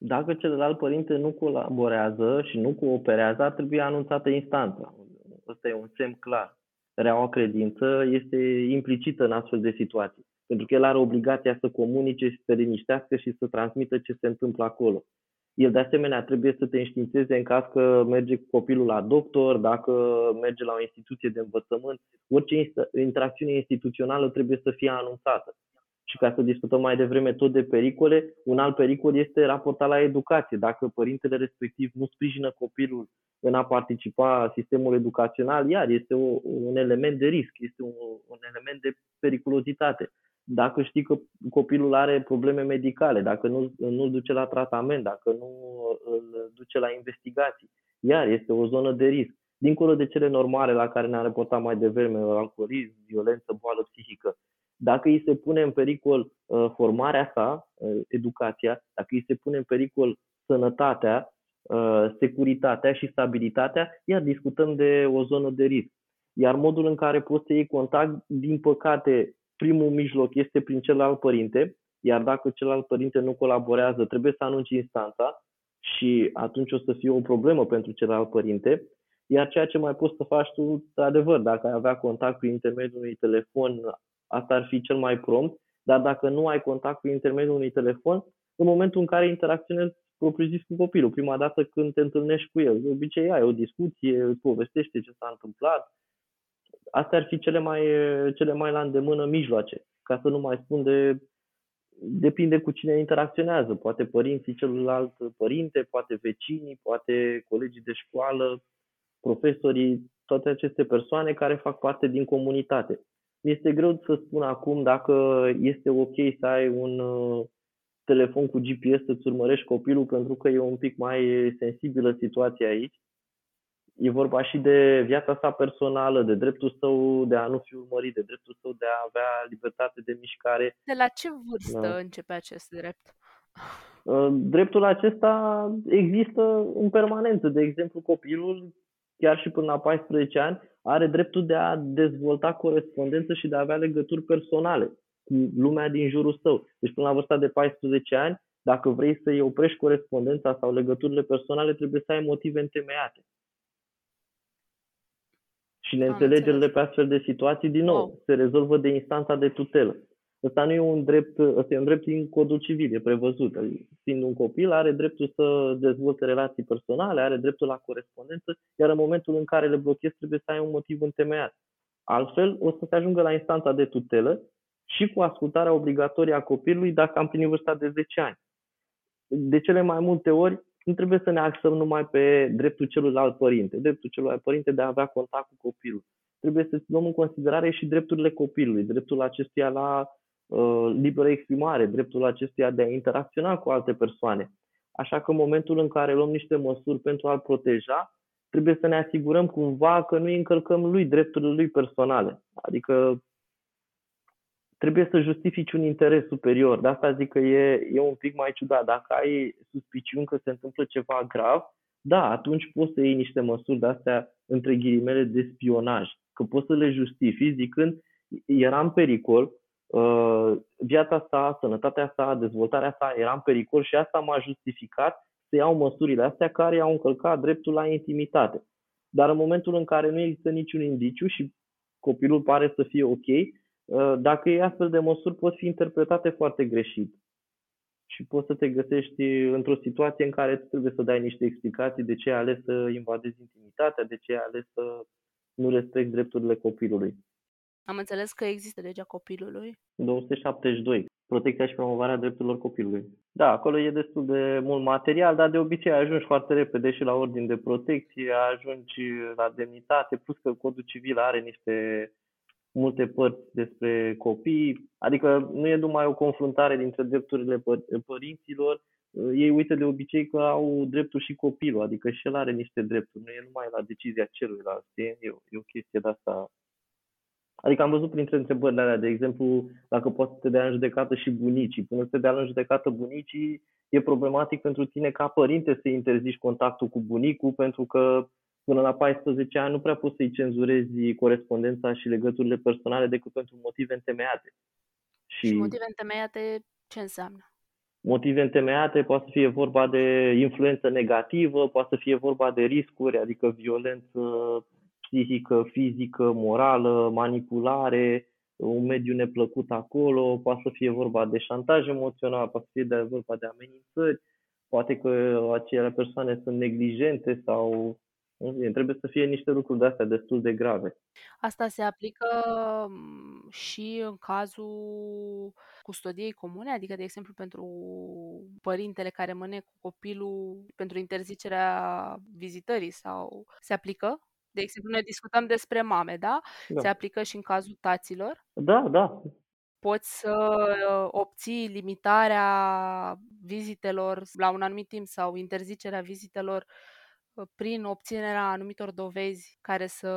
Dacă celălalt părinte nu colaborează și nu cooperează, ar trebui anunțată instanța. Ăsta e un semn clar. Reaua credință este implicită în astfel de situații, pentru că el are obligația să comunice și să te liniștească și să transmită ce se întâmplă acolo. El de asemenea trebuie să te înștiințeze în caz că merge cu copilul la doctor, dacă merge la o instituție de învățământ, orice interacțiune instituțională trebuie să fie anunțată. Și ca să discutăm mai devreme tot de pericole, un alt pericol este raportat la educație. Dacă părintele respectiv nu sprijină copilul în a participa la sistemul educațional, iar este o, un element de risc, este un, un element de periculozitate. dacă știi că copilul are probleme medicale, dacă nu, nu duce la tratament, dacă nu îl duce la investigații. Iar este o zonă de risc. Dincolo de cele normale la care ne-am reportat mai devreme, alcoolism, violență, boală psihică, dacă îi se pune în pericol uh, formarea sa, uh, educația, dacă îi se pune în pericol sănătatea, uh, securitatea și stabilitatea, iar discutăm de o zonă de risc. Iar modul în care poți să iei contact, din păcate, primul mijloc este prin celălalt părinte, iar dacă celălalt părinte nu colaborează, trebuie să anunci instanța și atunci o să fie o problemă pentru celălalt părinte. Iar ceea ce mai poți să faci tu, de adevăr, dacă ai avea contact prin intermediul unui telefon, asta ar fi cel mai prompt, dar dacă nu ai contact prin intermediul unui telefon, în momentul în care interacționezi propriu-zis cu copilul, prima dată când te întâlnești cu el, de obicei ai o discuție, îți povestește ce s-a întâmplat, astea ar fi cele mai, cele mai la îndemână mijloace, ca să nu mai spun de depinde cu cine interacționează, poate părinții celălalt părinte, poate vecinii, poate colegii de școală, profesorii, toate aceste persoane care fac parte din comunitate. Este greu să spun acum dacă este ok să ai un uh, telefon cu GPS să-ți urmărești copilul pentru că e un pic mai sensibilă situația aici e vorba și de viața sa personală, de dreptul său de a nu fi urmărit, de dreptul său de a avea libertate de mișcare. De la ce vârstă da. începe acest drept? Uh, dreptul acesta există în permanență. De exemplu, copilul, chiar și până la 14 ani, are dreptul de a dezvolta corespondență și de a avea legături personale cu lumea din jurul său. Deci până la vârsta de 14 ani, dacă vrei să-i oprești corespondența sau legăturile personale, trebuie să ai motive întemeiate și neînțelegerile pe astfel de situații, din nou, oh. se rezolvă de instanța de tutelă. Ăsta nu e un drept, ăsta e un drept din codul civil, e prevăzut. Fiind un copil, are dreptul să dezvolte relații personale, are dreptul la corespondență, iar în momentul în care le blochezi trebuie să ai un motiv întemeiat. Altfel, o să se ajungă la instanța de tutelă și cu ascultarea obligatorie a copilului dacă am plinit vârsta de 10 ani. De cele mai multe ori, nu trebuie să ne axăm numai pe dreptul celuilalt părinte, dreptul celuilalt părinte de a avea contact cu copilul. Trebuie să luăm în considerare și drepturile copilului, dreptul acestuia la uh, liberă exprimare, dreptul acestuia de a interacționa cu alte persoane. Așa că în momentul în care luăm niște măsuri pentru a-l proteja, trebuie să ne asigurăm cumva că nu îi încălcăm lui drepturile lui personale. Adică trebuie să justifici un interes superior. De asta zic că e, e un pic mai ciudat. Dacă ai suspiciuni că se întâmplă ceva grav, da, atunci poți să iei niște măsuri de-astea, între ghilimele, de spionaj. Că poți să le justifici zicând, era în pericol, uh, viața sa, sănătatea sa, dezvoltarea sa era în pericol și asta m-a justificat să iau măsurile astea care au încălcat dreptul la intimitate. Dar în momentul în care nu există niciun indiciu și copilul pare să fie ok, Uh, dacă e astfel de măsuri, pot fi interpretate foarte greșit. Și poți să te găsești într-o situație în care trebuie să dai niște explicații de ce ai ales să invadezi intimitatea, de ce ai ales să nu respecti drepturile copilului. Am înțeles că există legea copilului. 272. Protecția și promovarea drepturilor copilului. Da, acolo e destul de mult material, dar de obicei ajungi foarte repede și la ordin de protecție, ajungi la demnitate, plus că codul civil are niște multe părți despre copii, adică nu e numai o confruntare dintre drepturile părinților, ei uită de obicei că au dreptul și copilul, adică și el are niște drepturi, nu e numai la decizia celuilalt, e, e, o chestie de asta. Adică am văzut printre întrebările alea, de exemplu, dacă poți să te dea în judecată și bunicii. Până să te dea în judecată bunicii, e problematic pentru tine ca părinte să interzici contactul cu bunicul, pentru că până la 14 ani nu prea poți să-i cenzurezi corespondența și legăturile personale decât pentru motive întemeiate. Și, și motive întemeiate ce înseamnă? Motive întemeiate poate să fie vorba de influență negativă, poate să fie vorba de riscuri, adică violență psihică, fizică, morală, manipulare, un mediu neplăcut acolo, poate să fie vorba de șantaj emoțional, poate să fie de vorba de amenințări, poate că acele persoane sunt neglijente sau Trebuie să fie niște lucruri de-astea destul de grave. Asta se aplică mm, și în cazul custodiei comune, adică, de exemplu, pentru părintele care rămâne cu copilul pentru interzicerea vizitării sau se aplică? De exemplu, noi discutăm despre mame, da? da. Se aplică și în cazul taților? Da, da. poți să obții limitarea vizitelor la un anumit timp sau interzicerea vizitelor prin obținerea anumitor dovezi care să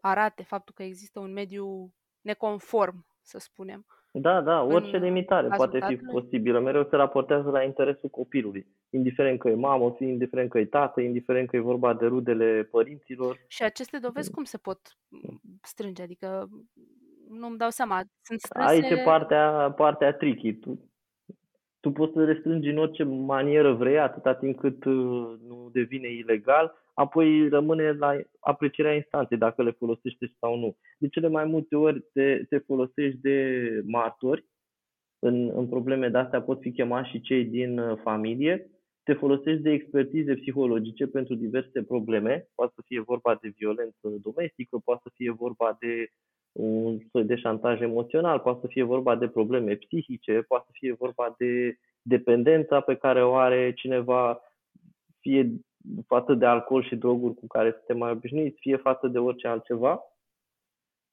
arate faptul că există un mediu neconform, să spunem. Da, da, orice În limitare cazul poate fi tatălui? posibilă. Mereu se raportează la interesul copilului. Indiferent că e mamă, fie indiferent că e tată, indiferent că e vorba de rudele părinților. Și aceste dovezi cum se pot mm, strânge? Adică nu-mi dau seama. Sunt Aici e strânse... partea, partea tricky. Tu, tu poți să restrângi în orice manieră vrei, atâta timp cât uh, nu devine ilegal, apoi rămâne la aprecierea instanței dacă le folosește sau nu. De cele mai multe ori te, te folosești de martori, în, în probleme de astea pot fi chemați și cei din uh, familie, te folosești de expertize psihologice pentru diverse probleme, poate să fie vorba de violență domestică, poate să fie vorba de un soi de șantaj emoțional, poate să fie vorba de probleme psihice, poate să fie vorba de dependența pe care o are cineva, fie față de alcool și droguri cu care suntem mai obișnuiți, fie față de orice altceva.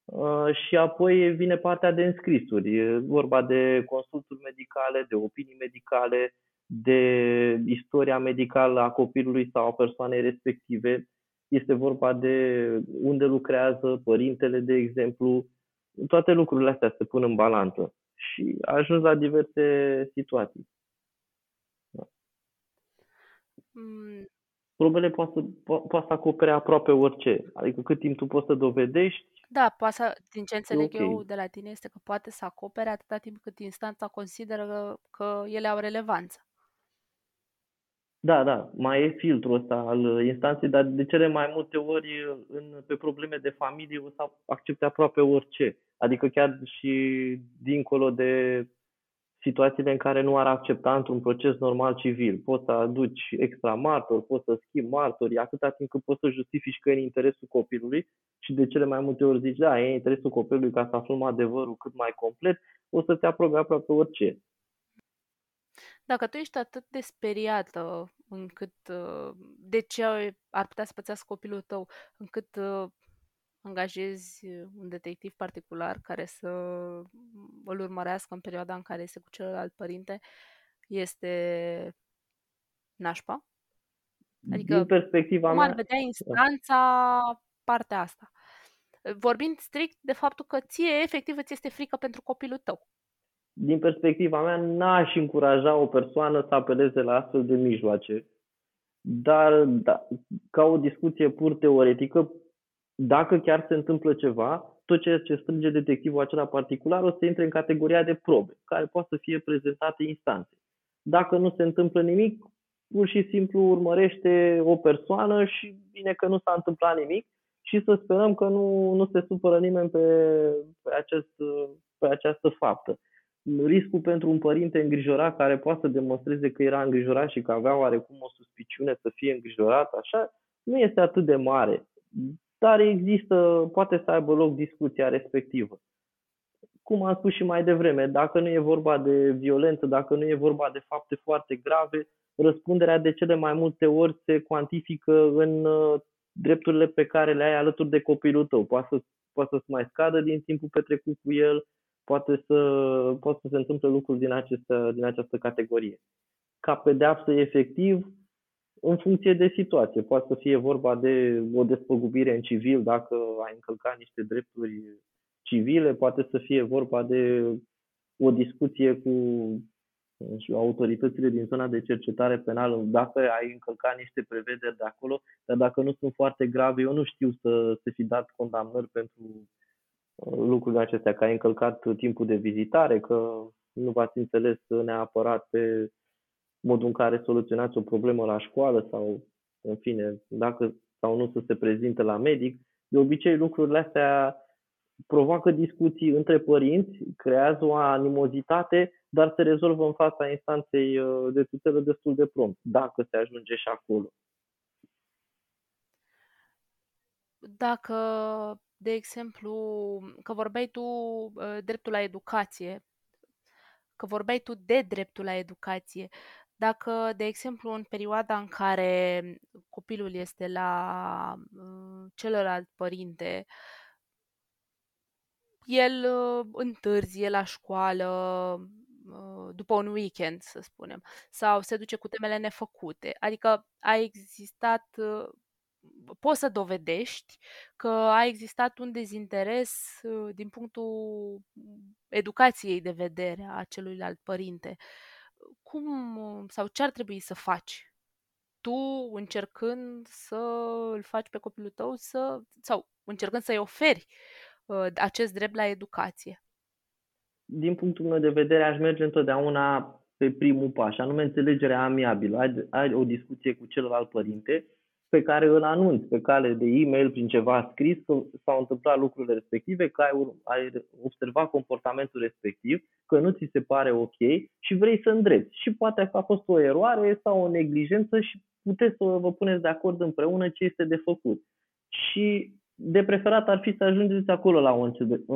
Uh, și apoi vine partea de înscrisuri. E vorba de consulturi medicale, de opinii medicale, de istoria medicală a copilului sau a persoanei respective. Este vorba de unde lucrează părintele, de exemplu. Toate lucrurile astea se pun în balanță și ajuns la diverse situații. Mm, Probele poate să, po- poate să acopere aproape orice. Adică cât timp tu poți să dovedești, Da, poate să, din ce e înțeleg ok. eu de la tine este că poate să acopere atâta timp cât instanța consideră că, că ele au relevanță. Da, da, mai e filtrul ăsta al instanței, dar de cele mai multe ori în, pe probleme de familie o să accepte aproape orice. Adică chiar și dincolo de situațiile în care nu ar accepta într-un proces normal civil. Poți să aduci extra martori, poți să schimbi martori, atâta timp cât poți să justifici că e în interesul copilului și de cele mai multe ori zici, da, e în interesul copilului ca să aflăm adevărul cât mai complet, o să te aprobe aproape orice. Dacă tu ești atât de speriată încât uh, de ce ar putea să pățească copilul tău, încât uh, angajezi un detectiv particular care să îl urmărească în perioada în care este cu celălalt părinte, este nașpa? Din Adică perspectiva cum ar mea, vedea instanța partea asta? Vorbind strict de faptul că ție efectiv îți este frică pentru copilul tău. din perspectiva mea, n-aș încuraja o persoană să apeleze la astfel de mijloace. Dar, da, ca o discuție pur teoretică, dacă chiar se întâmplă ceva, tot ceea ce strânge detectivul acela particular o să intre în categoria de probe, care poate să fie prezentate instanței. Dacă nu se întâmplă nimic, pur și simplu urmărește o persoană și bine că nu s-a întâmplat nimic și să sperăm că nu, nu se supără nimeni pe, pe, acest, pe această faptă riscul pentru un părinte îngrijorat care poate să demonstreze că era îngrijorat și că avea oarecum o suspiciune să fie îngrijorat, așa, nu este atât de mare. Dar există, poate să aibă loc discuția respectivă. Cum am spus și mai devreme, dacă nu e vorba de violență, dacă nu e vorba de fapte foarte grave, răspunderea de cele mai multe ori se cuantifică în uh, drepturile pe care le ai alături de copilul tău. Poate să, poate să mai scadă din timpul petrecut cu el, poate să, poate să se întâmple lucruri din, această, din această categorie. Ca pedeapsă efectiv, în funcție de situație. Poate să fie vorba de o despăgubire în civil dacă ai încălcat niște drepturi civile, poate să fie vorba de o discuție cu autoritățile din zona de cercetare penală, dacă ai încălcat niște prevederi de acolo, dar dacă nu sunt foarte grave, eu nu știu să se fi dat condamnări pentru lucrurile acestea, că ai încălcat timpul de vizitare, că nu v-ați înțeles neapărat pe modul în care soluționați o problemă la școală sau, în fine, dacă sau nu să se prezinte la medic. De obicei, lucrurile astea provoacă discuții între părinți, creează o animozitate, dar se rezolvă în fața instanței uh, de tutelă destul de prompt, dacă se ajunge și acolo. Dacă de exemplu, că vorbeai tu uh, dreptul la educație, că vorbeai tu de dreptul la educație, dacă, de exemplu, în perioada în care copilul este la uh, celălalt părinte, el uh, întârzie la școală uh, după un weekend, să spunem, sau se duce cu temele nefăcute. Adică a existat, uh, poți să dovedești că a existat un dezinteres din punctul educației de vedere a celuilalt părinte. Cum sau ce ar trebui să faci tu încercând să îl faci pe copilul tău să, sau încercând să-i oferi uh, acest drept la educație? Din punctul meu de vedere, aș merge întotdeauna pe primul pas, anume înțelegerea amiabilă. Ai, ai o discuție cu celălalt părinte pe care îl anunți pe cale de e-mail, prin ceva scris, că s-au întâmplat lucrurile respective, că ai, ai observat comportamentul respectiv, că nu ți se pare ok și vrei să îndrepti. Și poate că a fost o eroare sau o neglijență și puteți să vă puneți de acord împreună ce este de făcut. Și de preferat ar fi să ajungeți acolo la o,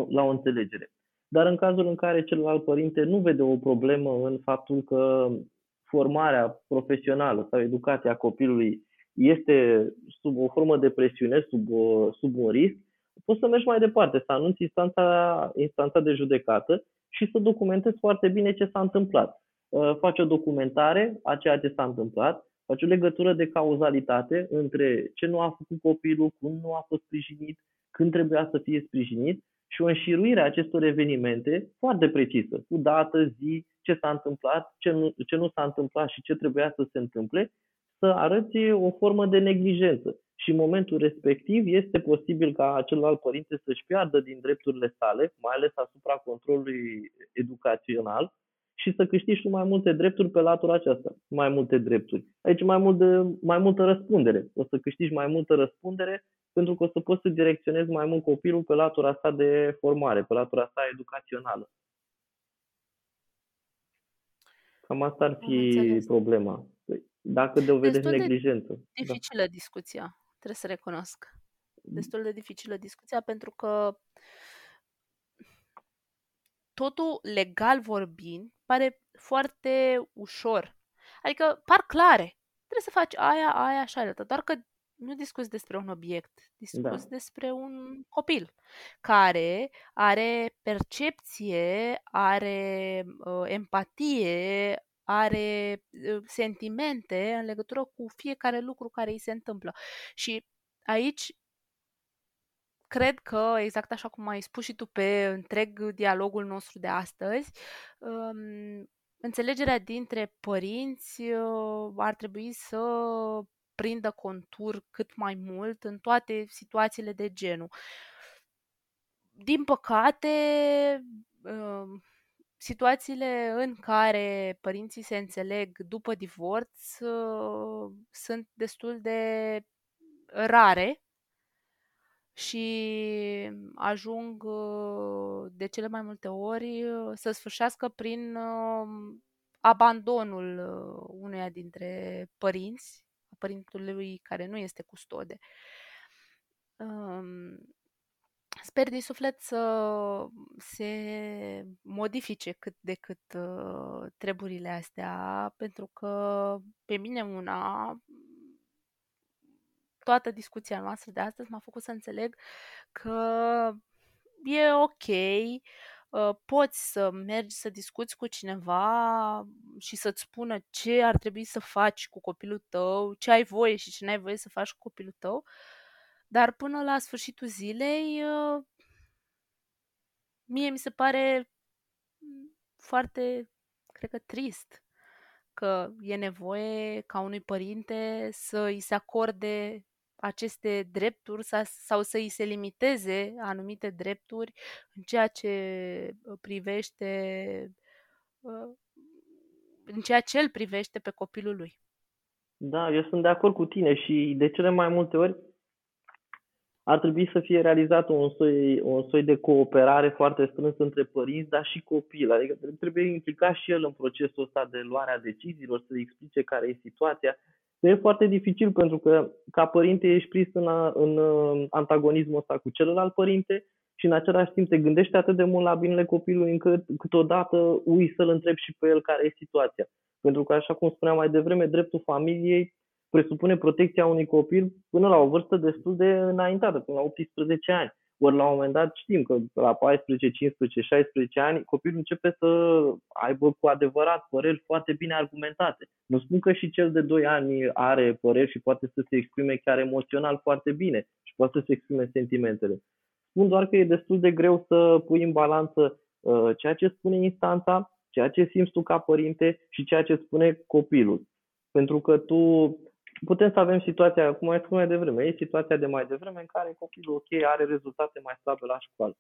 la o înțelegere. Dar în cazul în care celălalt părinte nu vede o problemă în faptul că formarea profesională sau educația copilului este sub o formă de presiune, sub, o, sub un risc, poți să mergi mai departe, să anunți instanța, instanța de judecată și să documentezi foarte bine ce s-a întâmplat. Uh, faci o documentare a ceea ce s-a întâmplat, faci o legătură de cauzalitate între ce nu a făcut copilul, cum nu a fost sprijinit, când trebuia să fie sprijinit și o înșiruire a acestor evenimente foarte precisă, cu dată, zi, ce s-a întâmplat, ce nu, ce nu s-a întâmplat și ce trebuia să se întâmple, să arăți o formă de neglijență. Și în momentul respectiv este posibil ca celălalt părinte să-și piardă din drepturile sale, mai ales asupra controlului educațional, și să câștigi tu mai multe drepturi pe latura aceasta. Mai multe drepturi. Aici mai, mult de, mai multă răspundere. O să câștigi mai multă răspundere pentru că o să poți să direcționezi mai mult copilul pe latura sa de formare, pe latura sa educațională. Cam asta ar fi problema. Păi, dacă dovedești neglijență. Da. dificilă da. discuția, trebuie să recunosc. Destul de dificilă discuția pentru că totul legal vorbind pare foarte ușor. Adică par clare. Trebuie să faci aia, aia și aia. Doar că nu discuți despre un obiect, discuți da. despre un copil care are percepție, are uh, empatie, are uh, sentimente în legătură cu fiecare lucru care îi se întâmplă. Și aici cred că, exact așa cum ai spus și tu pe întreg dialogul nostru de astăzi, um, înțelegerea dintre părinți uh, ar trebui să prindă contur cât mai mult în toate situațiile de genul. Din păcate, um, situațiile în care părinții se înțeleg după divorț uh, sunt destul de rare și ajung uh, de cele mai multe ori uh, să sfârșească prin um, abandonul unuia dintre părinți, a părintelui care nu este custode. Um, Sper din suflet să se modifice cât de cât uh, treburile astea, pentru că pe mine una toată discuția noastră de astăzi m-a făcut să înțeleg că e ok, uh, poți să mergi să discuți cu cineva și să-ți spună ce ar trebui să faci cu copilul tău, ce ai voie și ce n-ai voie să faci cu copilul tău, dar până la sfârșitul zilei, uh, mie mi se pare foarte, cred că, trist că e nevoie ca unui părinte să îi se acorde aceste drepturi sau să îi se limiteze anumite drepturi în ceea ce uh, privește uh, în ceea ce el privește pe copilul lui. Da, eu sunt de acord cu tine și de cele mai multe ori ar trebui să fie realizat un soi, un soi de cooperare foarte strânsă între părinți, dar și copil. Adică trebuie implicat și el în procesul ăsta de luarea deciziilor, să explice care e situația. E foarte dificil pentru că ca părinte ești prins în, în antagonismul ăsta cu celălalt părinte și în același timp te gândești atât de mult la binele copilului încât câteodată ui să-l întrebi și pe el care e situația. Pentru că, așa cum spuneam mai devreme, dreptul familiei presupune protecția unui copil până la o vârstă destul de înaintată, până la 18 ani. Ori la un moment dat știm că la 14, 15, 16 ani copilul începe să aibă cu adevărat păreri foarte bine argumentate. Nu spun că și cel de 2 ani are păreri și poate să se exprime chiar emoțional foarte bine și poate să se exprime sentimentele. Spun doar că e destul de greu să pui în balanță uh, ceea ce spune instanța, ceea ce simți tu ca părinte și ceea ce spune copilul. Pentru că tu putem să avem situația, cum ai spus mai devreme, e situația de mai devreme în care copilul, ok, are rezultate mai slabe la școală.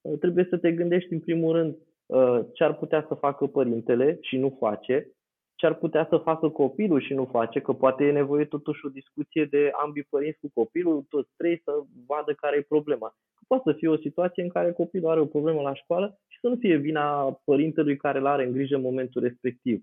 Uh, trebuie să te gândești în primul rând uh, ce ar putea să facă părintele și nu face, ce ar putea să facă copilul și nu face, că poate e nevoie totuși o discuție de ambii părinți cu copilul, toți trei să vadă care e problema. Că poate să fie o situație în care copilul are o problemă la școală și să nu fie vina părintelui care îl are în grijă în momentul respectiv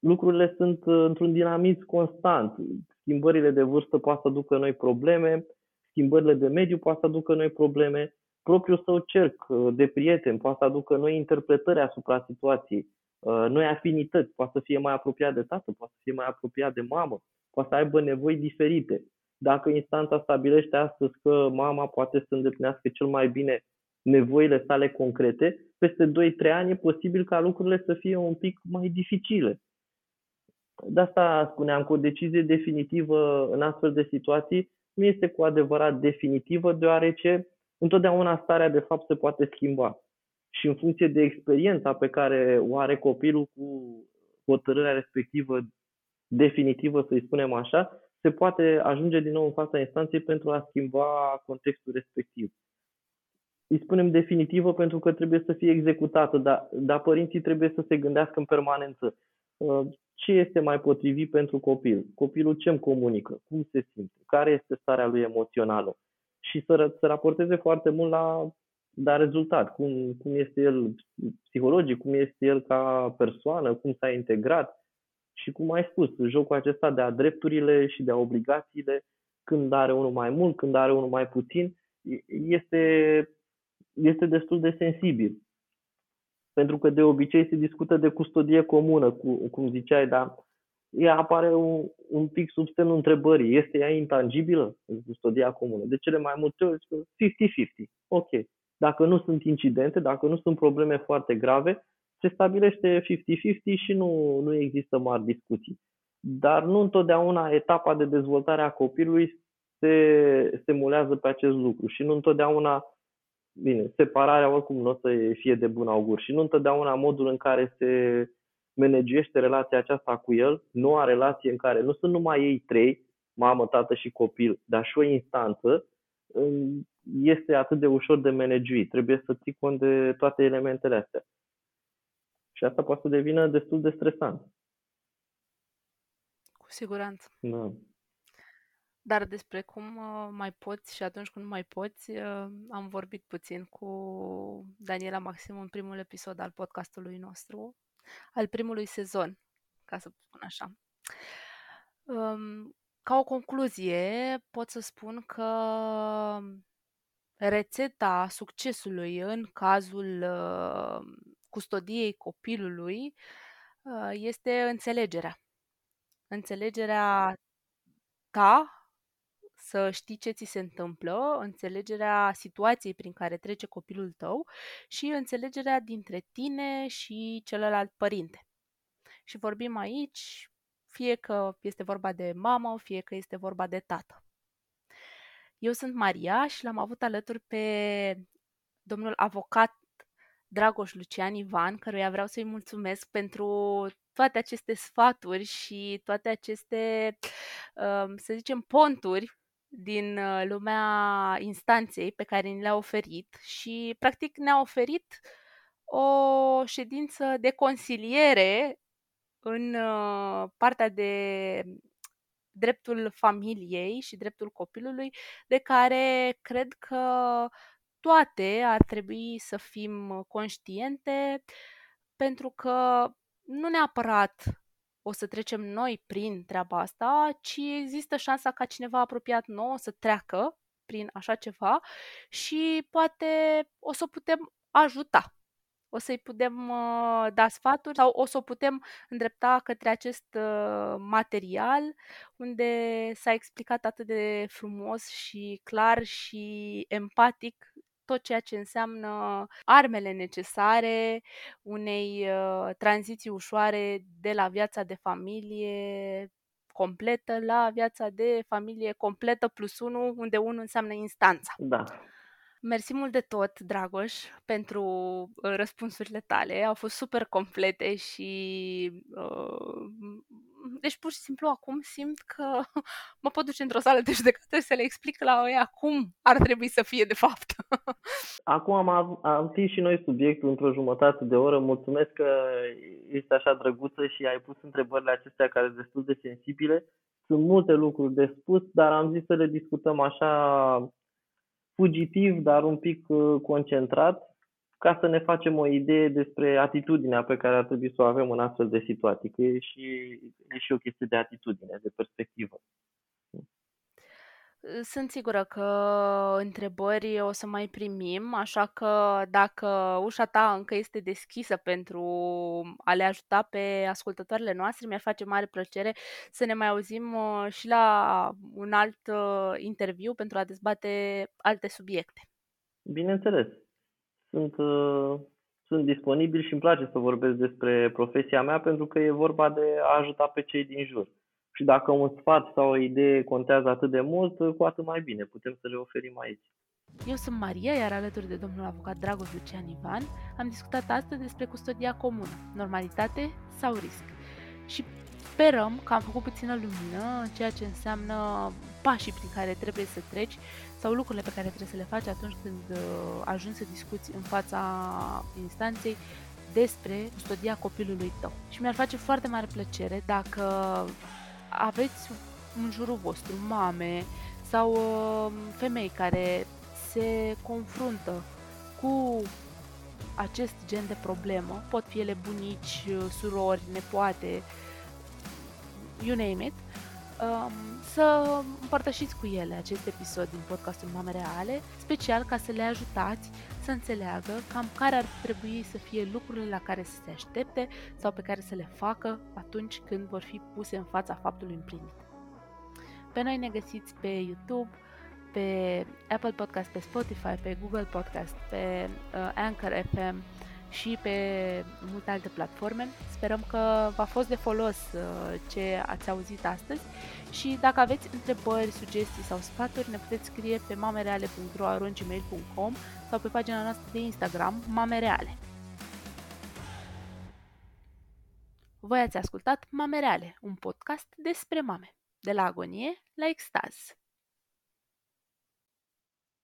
lucrurile sunt uh, într-un dinamism constant. Schimbările de vârstă poate să aducă noi probleme, schimbările de mediu poate să aducă noi probleme, propriul său cerc uh, de prieteni poate să aducă noi interpretări asupra situației, uh, noi afinități, poate să fie mai apropiat de tată, poate să fie mai apropiat de mamă, poate să aibă nevoi diferite. Dacă instanța stabilește astăzi că mama poate să îndeplinească cel mai bine nevoile sale concrete, peste 2-3 ani e posibil ca lucrurile să fie un pic mai dificile. De asta spuneam că o decizie definitivă în astfel de situații nu este cu adevărat definitivă, deoarece întotdeauna starea de fapt se poate schimba. Și în funcție de experiența pe care o are copilul cu hotărârea respectivă definitivă, să-i spunem așa, se poate ajunge din nou în fața instanței pentru a schimba contextul respectiv. Îi spunem definitivă pentru că trebuie să fie executată, dar, dar părinții trebuie să se gândească în permanență Uh, ce este mai potrivit pentru copil, copilul ce îmi comunică, cum se simte, care este starea lui emoțională? Și să, să raporteze foarte mult la, la rezultat, cum, cum este el psihologic, cum este el ca persoană, cum s-a integrat. Și cum ai spus, jocul acesta de a drepturile și de a obligațiile, când are unul mai mult, când are unul mai puțin, este, este destul de sensibil pentru că de obicei se discută de custodie comună, cu, cum ziceai, dar ea apare un, un pic sub semnul întrebării. Este ea intangibilă, custodia comună? De cele mai multe ori, 50-50. Ok. Dacă nu sunt incidente, dacă nu sunt probleme foarte grave, se stabilește 50-50 și nu, nu există mari discuții. Dar nu întotdeauna etapa de dezvoltare a copilului se, se mulează pe acest lucru și nu întotdeauna bine, separarea oricum nu o să fie de bun augur și nu întotdeauna modul în care se managește relația aceasta cu el, noua relație în care nu sunt numai ei trei, mamă, tată și copil, dar și o instanță, este atât de ușor de managuit. Trebuie să ții cont de toate elementele astea. Și asta poate să devină destul de stresant. Cu siguranță. Da. Dar despre cum uh, mai poți și atunci când nu mai poți, uh, am vorbit puțin cu Daniela Maxim în primul episod al podcastului nostru, al primului sezon, ca să spun așa. Um, ca o concluzie, pot să spun că rețeta succesului în cazul uh, custodiei copilului este înțelegerea. Înțelegerea ta să știi ce ți se întâmplă, înțelegerea situației prin care trece copilul tău și înțelegerea dintre tine și celălalt părinte. Și vorbim aici fie că este vorba de mamă, fie că este vorba de tată. Eu sunt Maria și l-am avut alături pe domnul avocat Dragoș Lucian Ivan, căruia vreau să-i mulțumesc pentru toate aceste sfaturi și toate aceste, um, să zicem, ponturi din uh, lumea instanței pe care ni le-a oferit și practic ne-a oferit o ședință de consiliere în uh, partea de dreptul familiei și dreptul copilului, de care cred că toate ar trebui să fim conștiente, pentru că nu neapărat o să trecem noi prin treaba asta, ci există șansa ca cineva apropiat nou să treacă prin așa ceva și poate o să putem ajuta. O să-i putem uh, da sfaturi sau o să o putem îndrepta către acest uh, material unde s-a explicat atât de frumos și clar și empatic tot ceea ce înseamnă armele necesare unei uh, tranziții ușoare de la viața de familie completă la viața de familie completă plus unu, unde unul înseamnă instanța. Da. Mersi mult de tot, Dragoș, pentru uh, răspunsurile tale. Au fost super complete și uh, deci pur și simplu acum simt că mă pot duce într-o sală de judecată și să le explic la ea cum ar trebui să fie de fapt. Acum am, am fi și noi subiectul într-o jumătate de oră. Mulțumesc că ești așa drăguță și ai pus întrebările acestea care sunt destul de sensibile. Sunt multe lucruri de spus, dar am zis să le discutăm așa fugitiv, dar un pic uh, concentrat, ca să ne facem o idee despre atitudinea pe care ar trebui să o avem în astfel de situații, că e și, e și o chestie de atitudine, de perspectivă. Sunt sigură că întrebări o să mai primim, așa că dacă ușa ta încă este deschisă pentru a le ajuta pe ascultătoarele noastre, mi-ar face mare plăcere să ne mai auzim uh, și la un alt uh, interviu pentru a dezbate alte subiecte. Bineînțeles. Sunt, uh, sunt disponibil și îmi place să vorbesc despre profesia mea pentru că e vorba de a ajuta pe cei din jur. Și dacă un sfat sau o idee contează atât de mult, cu atât mai bine, putem să le oferim aici. Eu sunt Maria, iar alături de domnul avocat Dragoș Lucian Ivan am discutat astăzi despre custodia comună, normalitate sau risc. Și sperăm că am făcut puțină lumină în ceea ce înseamnă pașii prin care trebuie să treci sau lucrurile pe care trebuie să le faci atunci când uh, ajungi să discuți în fața instanței despre custodia copilului tău. Și mi-ar face foarte mare plăcere dacă aveți în jurul vostru mame sau uh, femei care se confruntă cu acest gen de problemă, pot fi ele bunici, surori, nepoate, you name it, um, să împărtășiți cu ele acest episod din podcastul Mame Reale, special ca să le ajutați să înțeleagă cam care ar trebui să fie lucrurile la care să se aștepte sau pe care să le facă atunci când vor fi puse în fața faptului împlinit. Pe noi ne găsiți pe YouTube, pe Apple Podcast, pe Spotify, pe Google Podcast, pe uh, Anchor FM și pe multe alte platforme. Sperăm că v-a fost de folos uh, ce ați auzit astăzi și dacă aveți întrebări, sugestii sau sfaturi, ne puteți scrie pe mamereale.ro.gmail.com sau pe pagina noastră de Instagram, mamereale. Voi ați ascultat Mame Reale, un podcast despre mame, de la agonie la extaz.